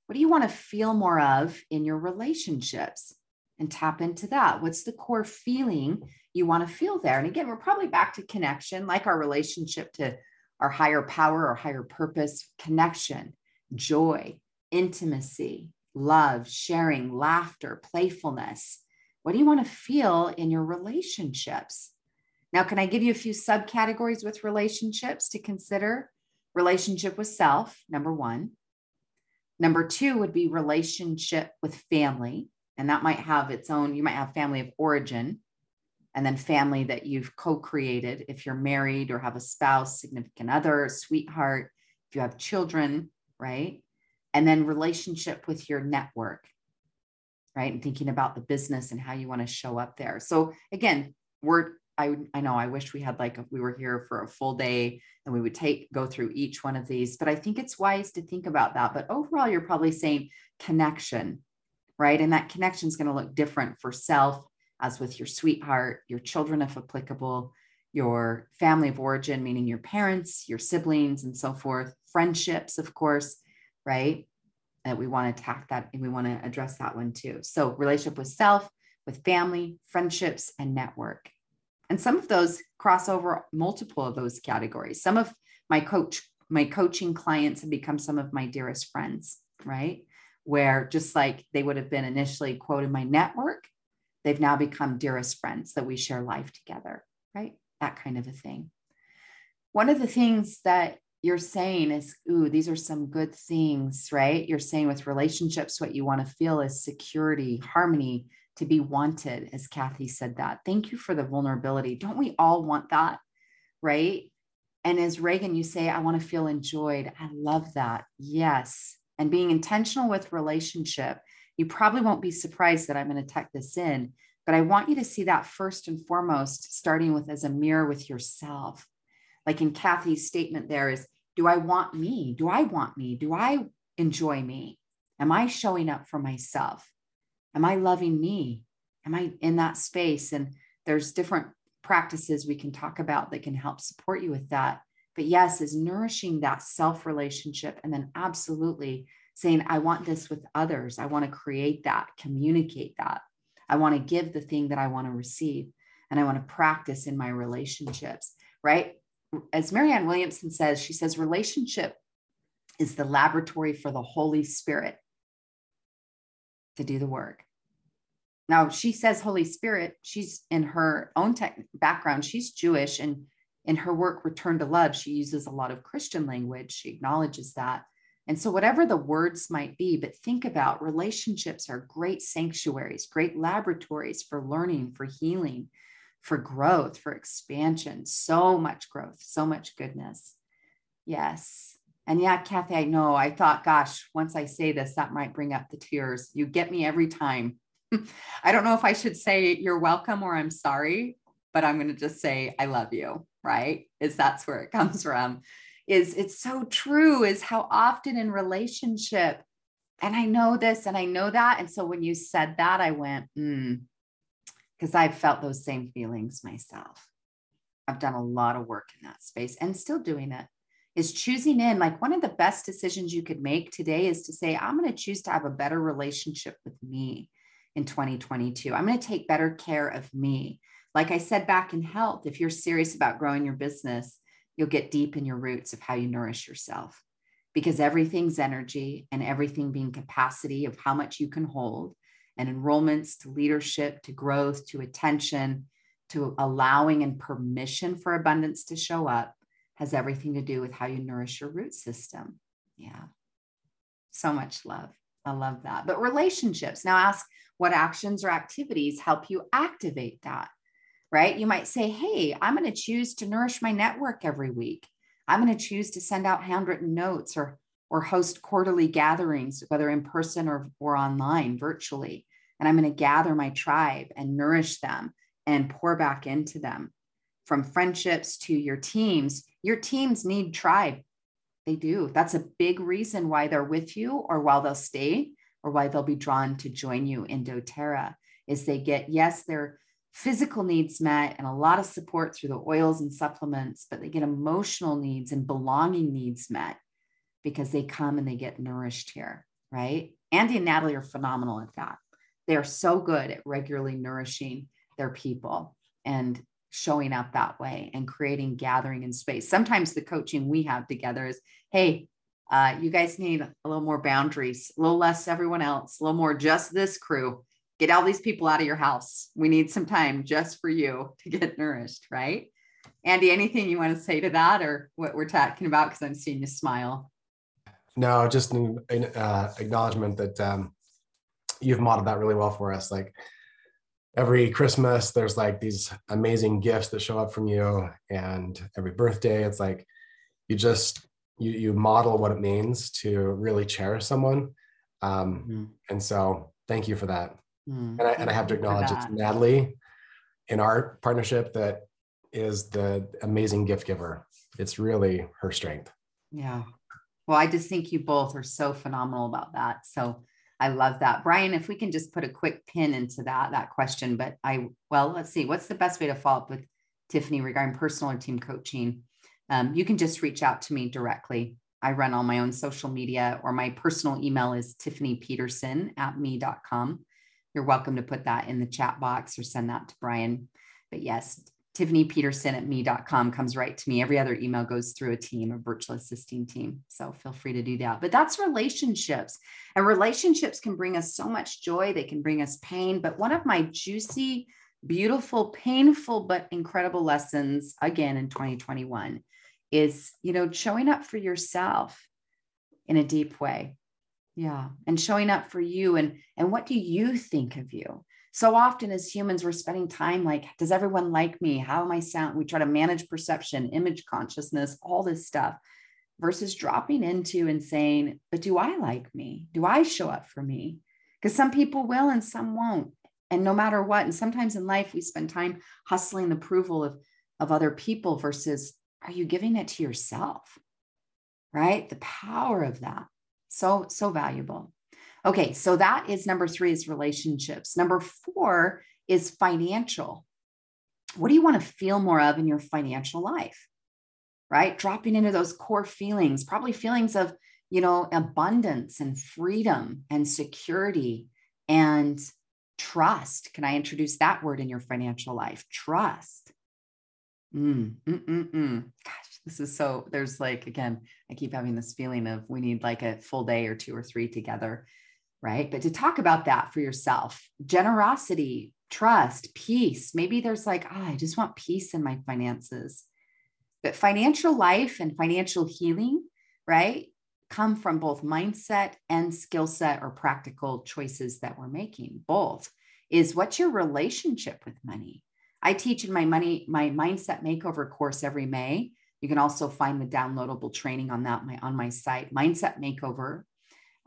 Speaker 2: What do you want to feel more of in your relationships? And tap into that. What's the core feeling you want to feel there. And again, we're probably back to connection, like our relationship to our higher power or higher purpose, connection, joy, intimacy, love, sharing, laughter, playfulness. What do you want to feel in your relationships? Now, can I give you a few subcategories with relationships to consider? Relationship with self, number one. Number two would be relationship with family, and that might have its own, you might have family of origin, and then family that you've co-created if you're married or have a spouse significant other sweetheart if you have children right? And then relationship with your network right? And thinking about the business and how you want to show up there. So again we're I, I know I wish we had like if we were here for a full day and we would take go through each one of these, but I think it's wise to think about that. But overall, you're probably saying connection, right? And that connection is going to look different for self as with your sweetheart, your children, if applicable, your family of origin, meaning your parents, your siblings, and so forth, friendships, of course, right? That we want to attack that and we want to address that one too. So, relationship with self, with family, friendships, and network. And some of those cross over multiple of those categories. Some of my coach, my coaching clients have become some of my dearest friends, right? Where just like they would have been initially quote in my network, they've now become dearest friends that we share life together, right? That kind of a thing. One of the things that you're saying is, ooh, these are some good things, right? You're saying with relationships, what you want to feel is security, harmony, to be wanted, as Kathy said that. Thank you for the vulnerability. Don't we all want that? Right. And as Reagan, you say, I want to feel enjoyed. I love that. Yes. And being intentional with relationship, you probably won't be surprised that I'm going to tuck this in, but I want you to see that first and foremost, starting with as a mirror with yourself. Like in Kathy's statement, there is, do I want me? Do I want me? Do I enjoy me? Am I showing up for myself? Am I loving me? Am I in that space? And there's different practices we can talk about that can help support you with that. But yes, is nourishing that self relationship and then absolutely saying, I want this with others. I want to create that, communicate that. I want to give the thing that I want to receive. And I want to practice in my relationships, right? As Marianne Williamson says, she says, relationship is the laboratory for the Holy Spirit to do the work. Now, she says Holy Spirit, she's in her own tech background, she's Jewish, and in her work, Return to Love, she uses a lot of Christian language. She acknowledges that. And so, whatever the words might be, but think about relationships are great sanctuaries, great laboratories for learning, for healing, for growth, for expansion. So much growth, so much goodness. Yes. And yeah, Kathy, I know. I thought, gosh, once I say this, that might bring up the tears. You get me every time. I don't know if I should say you're welcome or I'm sorry, but I'm going to just say I love you, right? Is that's where it comes from. Is it's so true is how often in relationship and I know this and I know that and so when you said that I went mm because I've felt those same feelings myself. I've done a lot of work in that space and still doing it is choosing in like one of the best decisions you could make today is to say i'm going to choose to have a better relationship with me in 2022. I'm going to take better care of me. Like I said back in health, if you're serious about growing your business, you'll get deep in your roots of how you nourish yourself because everything's energy and everything being capacity of how much you can hold and enrollments to leadership to growth to attention to allowing and permission for abundance to show up has everything to do with how you nourish your root system. Yeah. So much love. I love that. But relationships. Now ask what actions or activities help you activate that, right? You might say, hey, I'm going to choose to nourish my network every week. I'm going to choose to send out handwritten notes or, or host quarterly gatherings, whether in person or, or online, virtually. And I'm going to gather my tribe and nourish them and pour back into them. From friendships to your teams, your teams need tribe. They do. That's a big reason why they're with you or why they'll stay or why they'll be drawn to join you in doTERRA is they get, yes, their physical needs met and a lot of support through the oils and supplements, but they get emotional needs and belonging needs met because they come and they get nourished here, right? Andy and Natalie are phenomenal at that. They are so good at regularly nourishing their people and showing up that way and creating gathering in space. Sometimes the coaching we have together is, hey, uh, you guys need a little more boundaries, a little less everyone else, a little more just this crew. Get all these people out of your house. We need some time just for you to get nourished, right? Andy, anything you want to say to that or what we're talking about? Because I'm seeing you smile.
Speaker 1: No, just an uh, acknowledgement that um, you've modeled that really well for us. Like every Christmas, there's like these amazing gifts that show up from you, and every birthday, it's like you just you you model what it means to really cherish someone. Um, mm. and so thank you for that. Mm. and, I, and I have to acknowledge it's natalie in our partnership that is the amazing gift giver. It's really her strength.
Speaker 2: Yeah. Well i just think you both are so phenomenal about that. So i love that brian if we can just put a quick pin into that that question but i well let's see what's the best way to follow up with tiffany regarding personal or team coaching um, you can just reach out to me directly. I run all my own social media, or my personal email is Tiffany Peterson at me.com. You're welcome to put that in the chat box or send that to Brian. But yes, Tiffany Peterson at me.com comes right to me. Every other email goes through a team, a virtual assisting team. So feel free to do that. But that's relationships. And relationships can bring us so much joy, they can bring us pain. But one of my juicy, beautiful, painful, but incredible lessons again in 2021 is, you know, showing up for yourself in a deep way. Yeah. And showing up for you and and what do you think of you? So often as humans we're spending time like does everyone like me? How am i sound? We try to manage perception image consciousness all this stuff versus dropping into and saying but do i like me? Do i show up for me? Because some people will and some won't. And no matter what and sometimes in life we spend time hustling the approval of of other people versus are you giving it to yourself? Right? The power of that. So so valuable Okay, so that is number three is relationships. Number four is financial. What do you want to feel more of in your financial life? Right? Dropping into those core feelings, probably feelings of, you know, abundance and freedom and security and trust. Can I introduce that word in your financial life? Trust. Mm, mm, mm, mm. Gosh, this is so, there's like, again, I keep having this feeling of we need like a full day or two or three together right? But to talk about that for yourself, generosity, trust, peace. Maybe there's like, oh, I just want peace in my finances. But financial life and financial healing, right, come from both mindset and skill set or practical choices that we're making. Both is what's your relationship with money? I teach in my money, my mindset makeover course every May. You can also find the downloadable training on that my, on my site, Mindset Makeover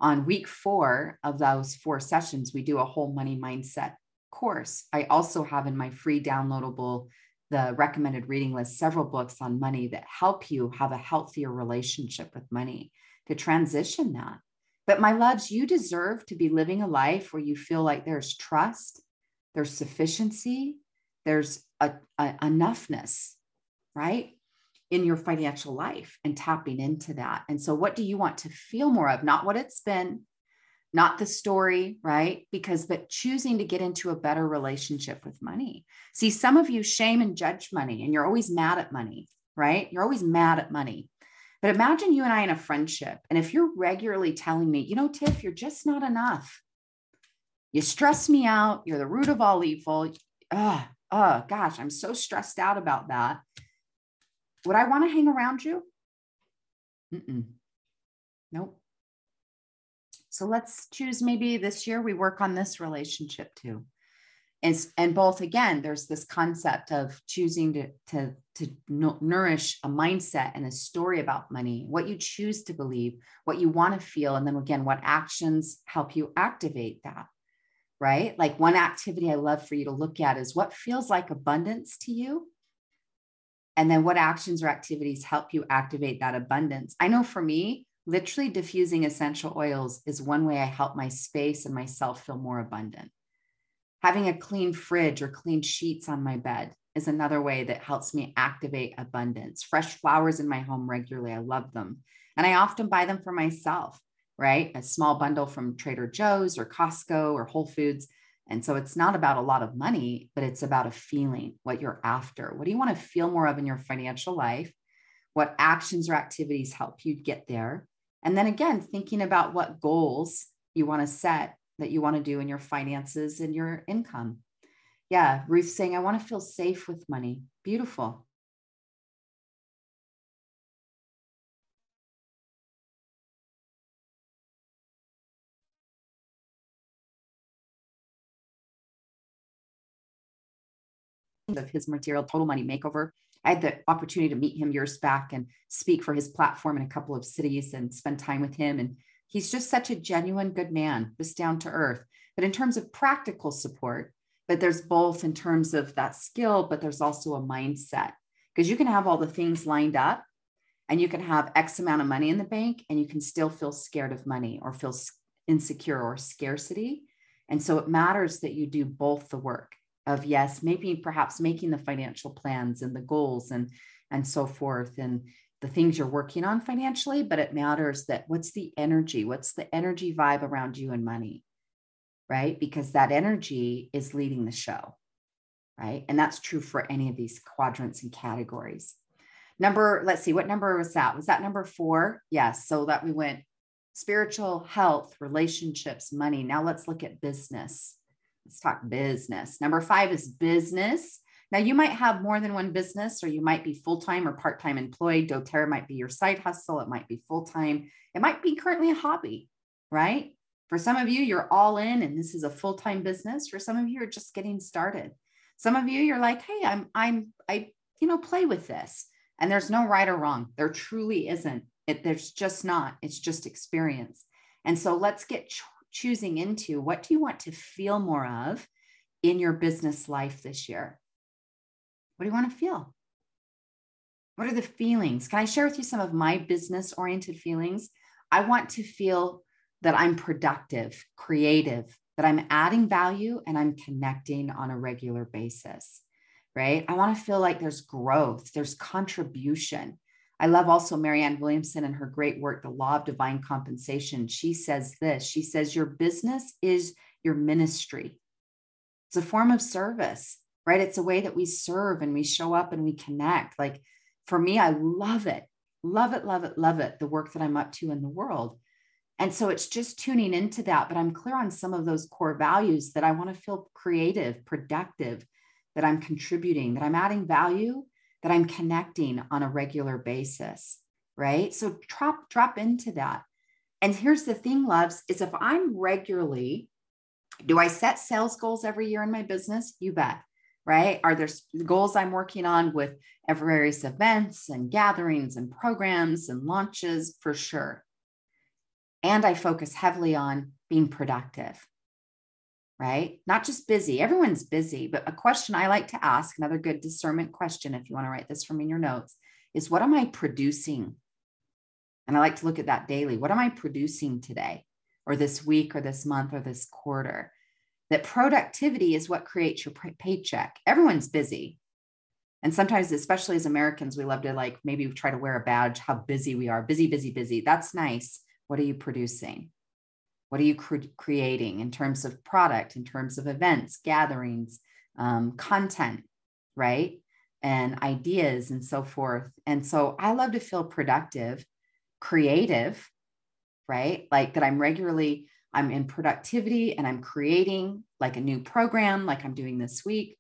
Speaker 2: on week four of those four sessions, we do a whole money mindset course. I also have in my free downloadable, the recommended reading list, several books on money that help you have a healthier relationship with money to transition that. But my loves, you deserve to be living a life where you feel like there's trust, there's sufficiency, there's a, a enoughness, right? In your financial life and tapping into that. And so, what do you want to feel more of? Not what it's been, not the story, right? Because, but choosing to get into a better relationship with money. See, some of you shame and judge money, and you're always mad at money, right? You're always mad at money. But imagine you and I in a friendship. And if you're regularly telling me, you know, Tiff, you're just not enough. You stress me out. You're the root of all evil. Oh, oh gosh, I'm so stressed out about that would I want to hang around you? Mm-mm. Nope. So let's choose maybe this year we work on this relationship too. And, and both again, there's this concept of choosing to, to, to nourish a mindset and a story about money, what you choose to believe, what you want to feel, and then again, what actions help you activate that right? Like one activity I love for you to look at is what feels like abundance to you and then what actions or activities help you activate that abundance? I know for me, literally diffusing essential oils is one way I help my space and myself feel more abundant. Having a clean fridge or clean sheets on my bed is another way that helps me activate abundance. Fresh flowers in my home regularly, I love them. And I often buy them for myself, right? A small bundle from Trader Joe's or Costco or Whole Foods and so it's not about a lot of money, but it's about a feeling, what you're after. What do you want to feel more of in your financial life? What actions or activities help you get there? And then again, thinking about what goals you want to set that you want to do in your finances and your income. Yeah, Ruth saying, I want to feel safe with money. Beautiful. Of his material, Total Money Makeover. I had the opportunity to meet him years back and speak for his platform in a couple of cities and spend time with him. And he's just such a genuine good man, just down to earth. But in terms of practical support, but there's both in terms of that skill, but there's also a mindset because you can have all the things lined up and you can have X amount of money in the bank and you can still feel scared of money or feel insecure or scarcity. And so it matters that you do both the work of yes maybe perhaps making the financial plans and the goals and and so forth and the things you're working on financially but it matters that what's the energy what's the energy vibe around you and money right because that energy is leading the show right? And that's true for any of these quadrants and categories. Number, let's see, what number was that? Was that number four? Yes. So that we went spiritual, health, relationships, money. Now let's look at business. Let's talk business. Number five is business. Now, you might have more than one business, or you might be full time or part time employed. doTERRA might be your side hustle. It might be full time. It might be currently a hobby, right? For some of you, you're all in and this is a full time business. For some of you, you're just getting started. Some of you, you're like, hey, I'm, I'm, I, you know, play with this. And there's no right or wrong. There truly isn't. It, there's just not. It's just experience. And so let's get choosing into what do you want to feel more of in your business life this year? What do you want to feel? What are the feelings? Can I share with you some of my business oriented feelings? I want to feel that I'm productive, creative, that I'm adding value and I'm connecting on a regular basis, right? I want to feel like there's growth, there's contribution. I love also Marianne Williamson and her great work, The Law of Divine Compensation. She says this She says, Your business is your ministry, it's a form of service right? It's a way that we serve and we show up and we connect. Like for me, I love it, love it, love it, love it, the work that I'm up to in the world. And so it's just tuning into that. But I'm clear on some of those core values that I want to feel creative, productive, that I'm contributing, that I'm adding value, that I'm connecting on a regular basis. Right. So drop, drop into that. And here's the thing, loves, is if I'm regularly, do I set sales goals every year in my business? You bet right? Are there goals I'm working on with various events and gatherings and programs and launches? For sure. And I focus heavily on being productive, right? Not just busy. Everyone's busy, but a question I like to ask, another good discernment question, if you want to write this from in your notes, is what am I producing? And I like to look at that daily. What am I producing today or this week or this month or this quarter? that productivity is what creates your paycheck. Everyone's busy. And sometimes, especially as Americans, we love to like maybe try to wear a badge how busy we are. Busy, busy, busy. That's nice. What are you producing? What are you cre- creating in terms of product, in terms of events, gatherings, um, content, right? And ideas and so forth. And so I love to feel productive, creative, right? Like that I'm regularly I'm in productivity and I'm creating like a new program, like I'm doing this week,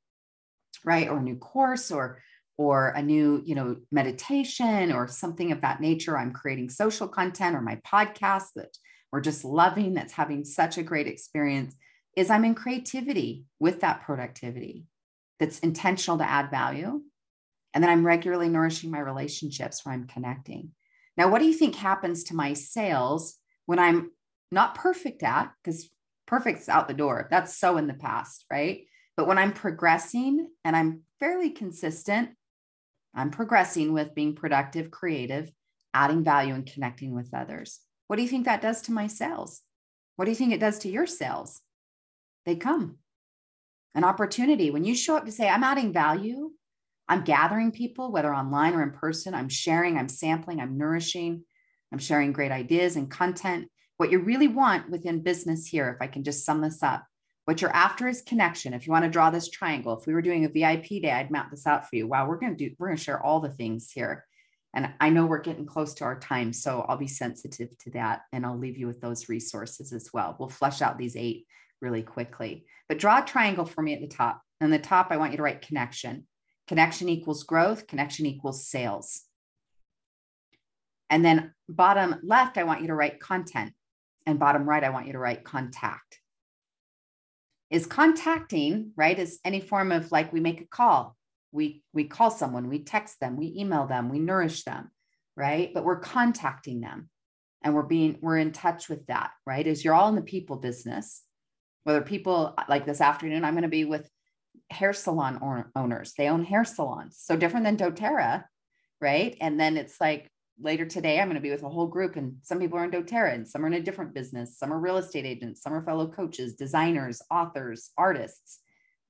Speaker 2: right? Or a new course or or a new, you know, meditation or something of that nature. I'm creating social content or my podcast that we're just loving, that's having such a great experience, is I'm in creativity with that productivity that's intentional to add value. And then I'm regularly nourishing my relationships where I'm connecting. Now, what do you think happens to my sales when I'm not perfect at, because perfect's out the door. That's so in the past, right? But when I'm progressing and I'm fairly consistent, I'm progressing with being productive, creative, adding value, and connecting with others. What do you think that does to my sales? What do you think it does to your sales? They come. An opportunity. When you show up to say, I'm adding value, I'm gathering people, whether online or in person, I'm sharing, I'm sampling, I'm nourishing, I'm sharing great ideas and content. What you really want within business here, if I can just sum this up, what you're after is connection. If you want to draw this triangle, if we were doing a VIP day, I'd map this out for you. Wow, we're going to do, we're going to share all the things here. And I know we're getting close to our time, so I'll be sensitive to that and I'll leave you with those resources as well. We'll flesh out these eight really quickly. But draw a triangle for me at the top. And the top, I want you to write connection. Connection equals growth, connection equals sales. And then bottom left, I want you to write content and bottom right, I want you to write contact. Is contacting, right, is any form of like we make a call, we we call someone, we text them, we email them, we nourish them, right? But we're contacting them and we're being we're in touch with that, right? Is you're all in the people business. Whether people like this afternoon, I'm going to be with hair salon owners. They own hair salons. So different than doTERRA, right? And then it's like later today, I'm going to be with a whole group, and some people are in doTERRA, and some are in a different business. Some are real estate agents, some are fellow coaches, designers, authors, artists,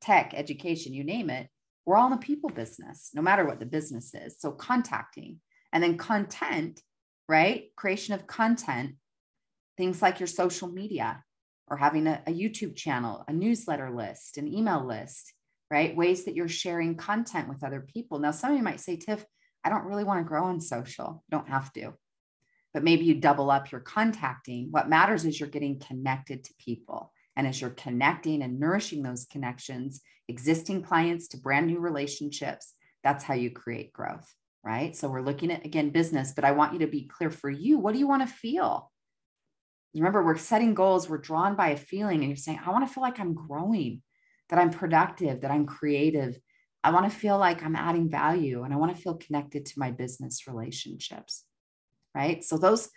Speaker 2: tech, education, you name it. We're all in the people business, no matter what the business is. So, contacting and then content, right? Creation of content, things like your social media or having a, a YouTube channel, a newsletter list, an email list, right? Ways that you're sharing content with other people. Now, some of you might say, Tiff, I don't really want to grow on social. You don't have to. But maybe you double up your contacting. What matters is you're getting connected to people. And as you're connecting and nourishing those connections, existing clients to brand new relationships, that's how you create growth, right? So we're looking at, again, business, but I want you to be clear for you. What do you want to feel? Remember, we're setting goals, we're drawn by a feeling, and you're saying, I want to feel like I'm growing, that I'm productive, that I'm creative. I want to feel like I'm adding value, and I want to feel connected to my business relationships, right? So those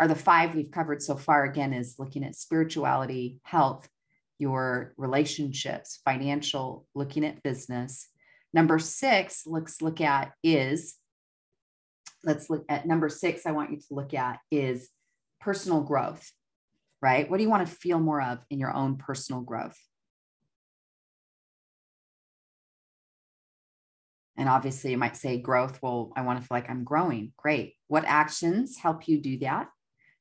Speaker 2: are the five we've covered so far. Again, is looking at spirituality, health, your relationships, financial, looking at business. Number six, let's look at is, let's look at number six, I want you to look at is personal growth right? What do you want to feel more of in your own personal growth? And obviously, you might say growth. Well, I want to feel like I'm growing. Great. What actions help you do that?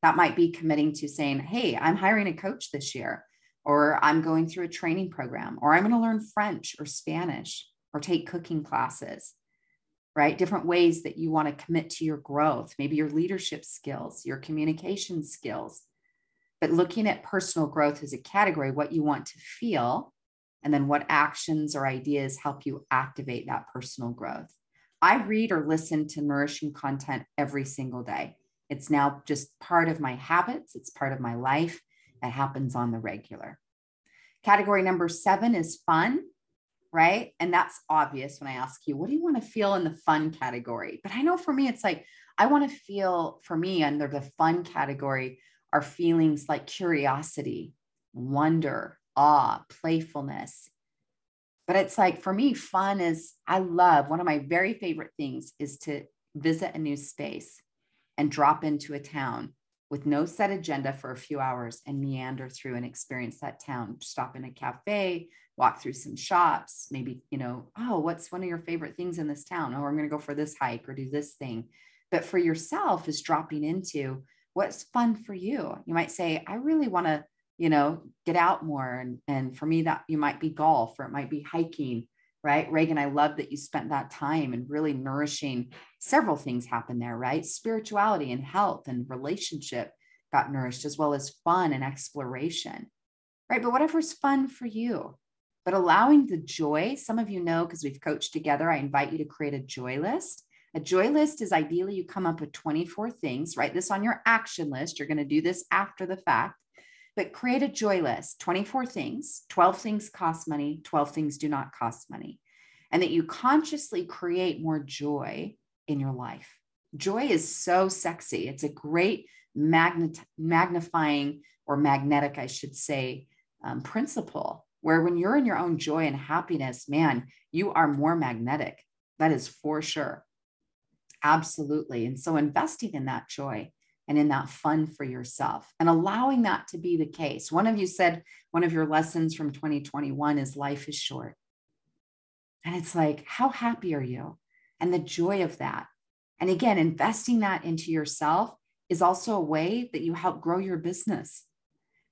Speaker 2: That might be committing to saying, Hey, I'm hiring a coach this year, or I'm going through a training program, or I'm going to learn French or Spanish or take cooking classes, right? Different ways that you want to commit to your growth, maybe your leadership skills, your communication skills, but looking at personal growth as a category, what you want to feel, and then what actions or ideas help you activate that personal growth. I read or listen to nourishing content every single day. It's now just part of my habits, it's part of my life. It happens on the regular. Category number seven is fun, right? And that's obvious when I ask you, what do you want to feel in the fun category? But I know for me, it's like, I want to feel for me under the fun category are feelings like curiosity, wonder, awe, playfulness. But it's like for me, fun is, I love one of my very favorite things is to visit a new space and drop into a town with no set agenda for a few hours and meander through and experience that town. Stop in a cafe, walk through some shops, maybe, you know, oh, what's one of your favorite things in this town? Oh, I'm going to go for this hike or do this thing. But for yourself is dropping into what's fun for you you might say i really want to you know get out more and and for me that you might be golf or it might be hiking right reagan i love that you spent that time and really nourishing several things happen there right? Spirituality and health and relationship got nourished as well as fun and exploration right? But whatever's fun for you? But allowing the joy some of you know because we've coached together i invite you to create a joy list. A joy list is ideally you come up with 24 things, write this on your action list. You're going to do this after the fact, but create a joy list 24 things, 12 things cost money, 12 things do not cost money, and that you consciously create more joy in your life. Joy is so sexy. It's a great magnet, magnifying or magnetic, I should say, um, principle where when you're in your own joy and happiness, man, you are more magnetic. That is for sure. Absolutely. And so investing in that joy and in that fun for yourself and allowing that to be the case. One of you said one of your lessons from 2021 is life is short. And it's like, how happy are you? And the joy of that. And again, investing that into yourself is also a way that you help grow your business.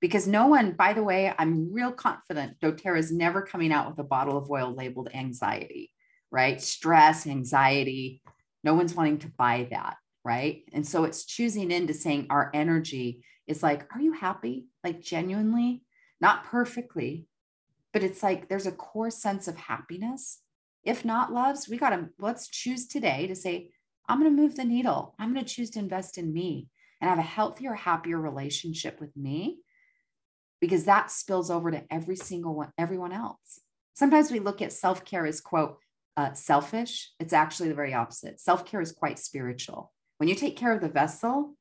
Speaker 2: Because no one, by the way, I'm real confident doTERRA is never coming out with a bottle of oil labeled anxiety, right? Stress, anxiety, no one's wanting to buy that. Right. And so it's choosing into saying our energy is like, are you happy? Like genuinely, not perfectly, but it's like there's a core sense of happiness. If not loves, we got to let's choose today to say, I'm going to move the needle. I'm going to choose to invest in me and have a healthier, happier relationship with me because that spills over to every single one, everyone else. Sometimes we look at self care as, quote, uh, selfish. It's actually the very opposite. Self care is quite spiritual. When you take care of the vessel,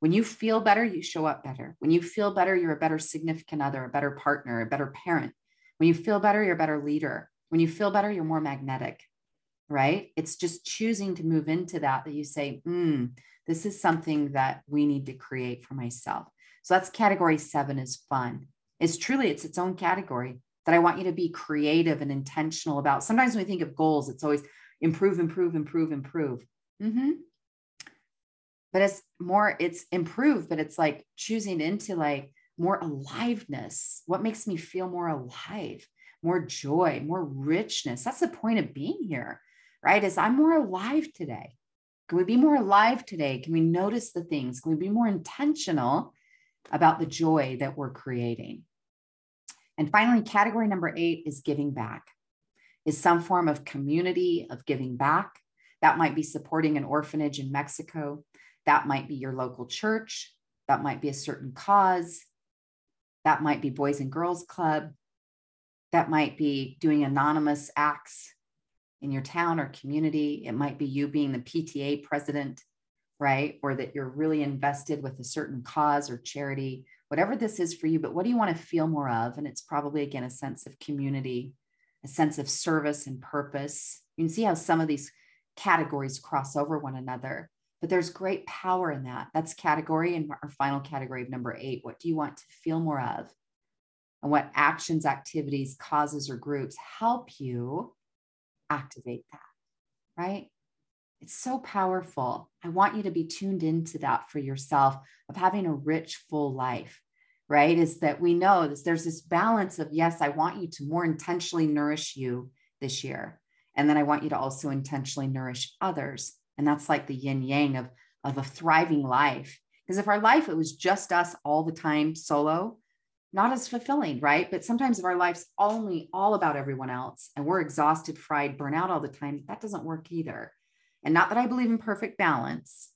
Speaker 2: when you feel better, you show up better. When you feel better, you're a better significant other, a better partner, a better parent. When you feel better, you're a better leader. When you feel better, you're more magnetic, right? It's just choosing to move into that that you say, mm, this is something that we need to create for myself. So that's category seven is fun. It's truly, it's its own category that I want you to be creative and intentional about. Sometimes when we think of goals, it's always improve, improve, improve, improve. Mm-hmm. But it's more, it's improve, but it's like choosing into like more aliveness. What makes me feel more alive? More joy, more richness. That's the point of being here, right? Is I'm more alive today. Can we be more alive today? Can we notice the things? Can we be more intentional about the joy that we're creating? And finally, category number eight is giving back, is some form of community of giving back. That might be supporting an orphanage in Mexico. That might be your local church. That might be a certain cause. That might be Boys and Girls Club. That might be doing anonymous acts in your town or community. It might be you being the PTA president, right? Or that you're really invested with a certain cause or charity, whatever this is for you. But what do you want to feel more of? And it's probably, again, a sense of community, a sense of service and purpose. You can see how some of these categories cross over one another, but there's great power in that. That's category and our final category of number eight. What do you want to feel more of? And what actions, activities, causes, or groups help you activate that, right? It's so powerful. I want you to be tuned into that for yourself of having a rich, full life, right? Is that we know this, there's this balance of, yes, I want you to more intentionally nourish you this year. And then I want you to also intentionally nourish others. And that's like the yin yang of, of a thriving life. Because if our life, it was just us all the time solo, not as fulfilling, right? But sometimes if our life's only all about everyone else and we're exhausted, fried, burnout all the time, that doesn't work either. And not that I believe in perfect balance,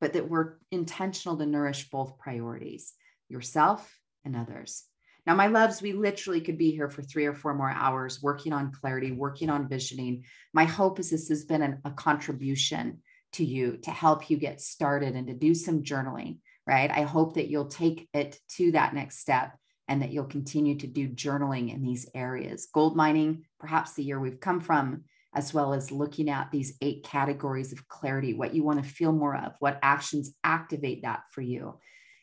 Speaker 2: but that we're intentional to nourish both priorities, yourself and others. Now, my loves, we literally could be here for three or four more hours working on clarity, working on visioning. My hope is this has been an, a contribution to you to help you get started and to do some journaling, right? I hope that you'll take it to that next step and that you'll continue to do journaling in these areas. Gold mining, perhaps the year we've come from, as well as looking at these eight categories of clarity, what you want to feel more of, what actions activate that for you.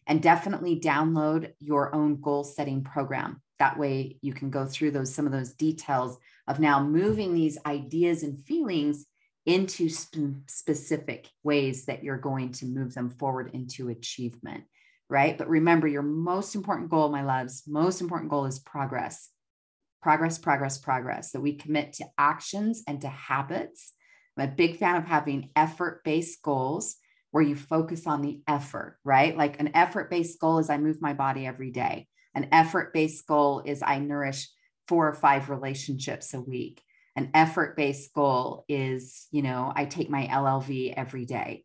Speaker 2: And definitely download your own goal setting program. That way you can go through those some of those details of now moving these ideas and feelings into sp- specific ways that you're going to move them forward into achievement right? But remember, your most important goal, my loves, most important goal is progress. Progress, progress, progress. That we commit to actions and to habits. I'm a big fan of having effort based goals where you focus on the effort, right? Like an effort based goal is I move my body every day. An effort based goal is I nourish four or five relationships a week. An effort based goal is, you know, I take my LLV every day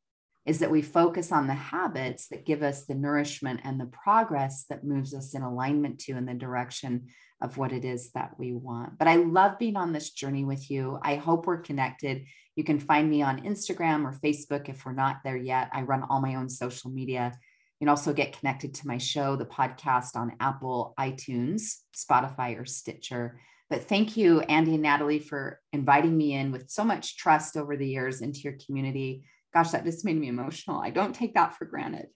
Speaker 2: is that we focus on the habits that give us the nourishment and the progress that moves us in alignment to in the direction of what it is that we want. But I love being on this journey with you. I hope we're connected. You can find me on Instagram or Facebook if we're not there yet. I run all my own social media. You can also get connected to my show, the podcast on Apple, iTunes, Spotify, or Stitcher. But thank you, Andy and Natalie, for inviting me in with so much trust over the years into your community gosh, that just made me emotional. I don't take that for granted.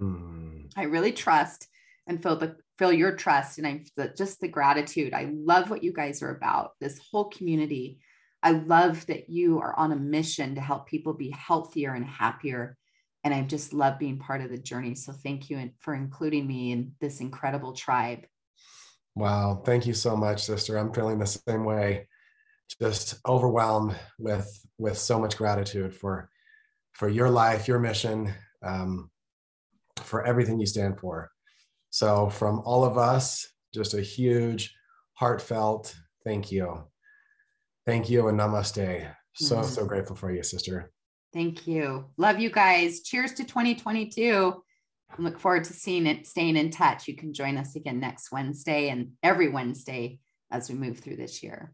Speaker 2: Mm. I really trust and feel the feel your trust and I'm just the gratitude. I love what you guys are about. This whole community. I love that you are on a mission to help people be healthier and happier. And I just love being part of the journey. So thank you for including me in this incredible tribe.
Speaker 1: Wow. Thank you so much, sister. I'm feeling the same way. Just overwhelmed with with so much gratitude for for your life, your mission, um, for everything you stand for. So, from all of us, just a huge, heartfelt thank you. Thank you and namaste. So, mm-hmm. so grateful for you, sister.
Speaker 2: Thank you. Love you guys. Cheers to 2022. I look forward to seeing it, staying in touch. You can join us again next Wednesday and every Wednesday as we move through this year.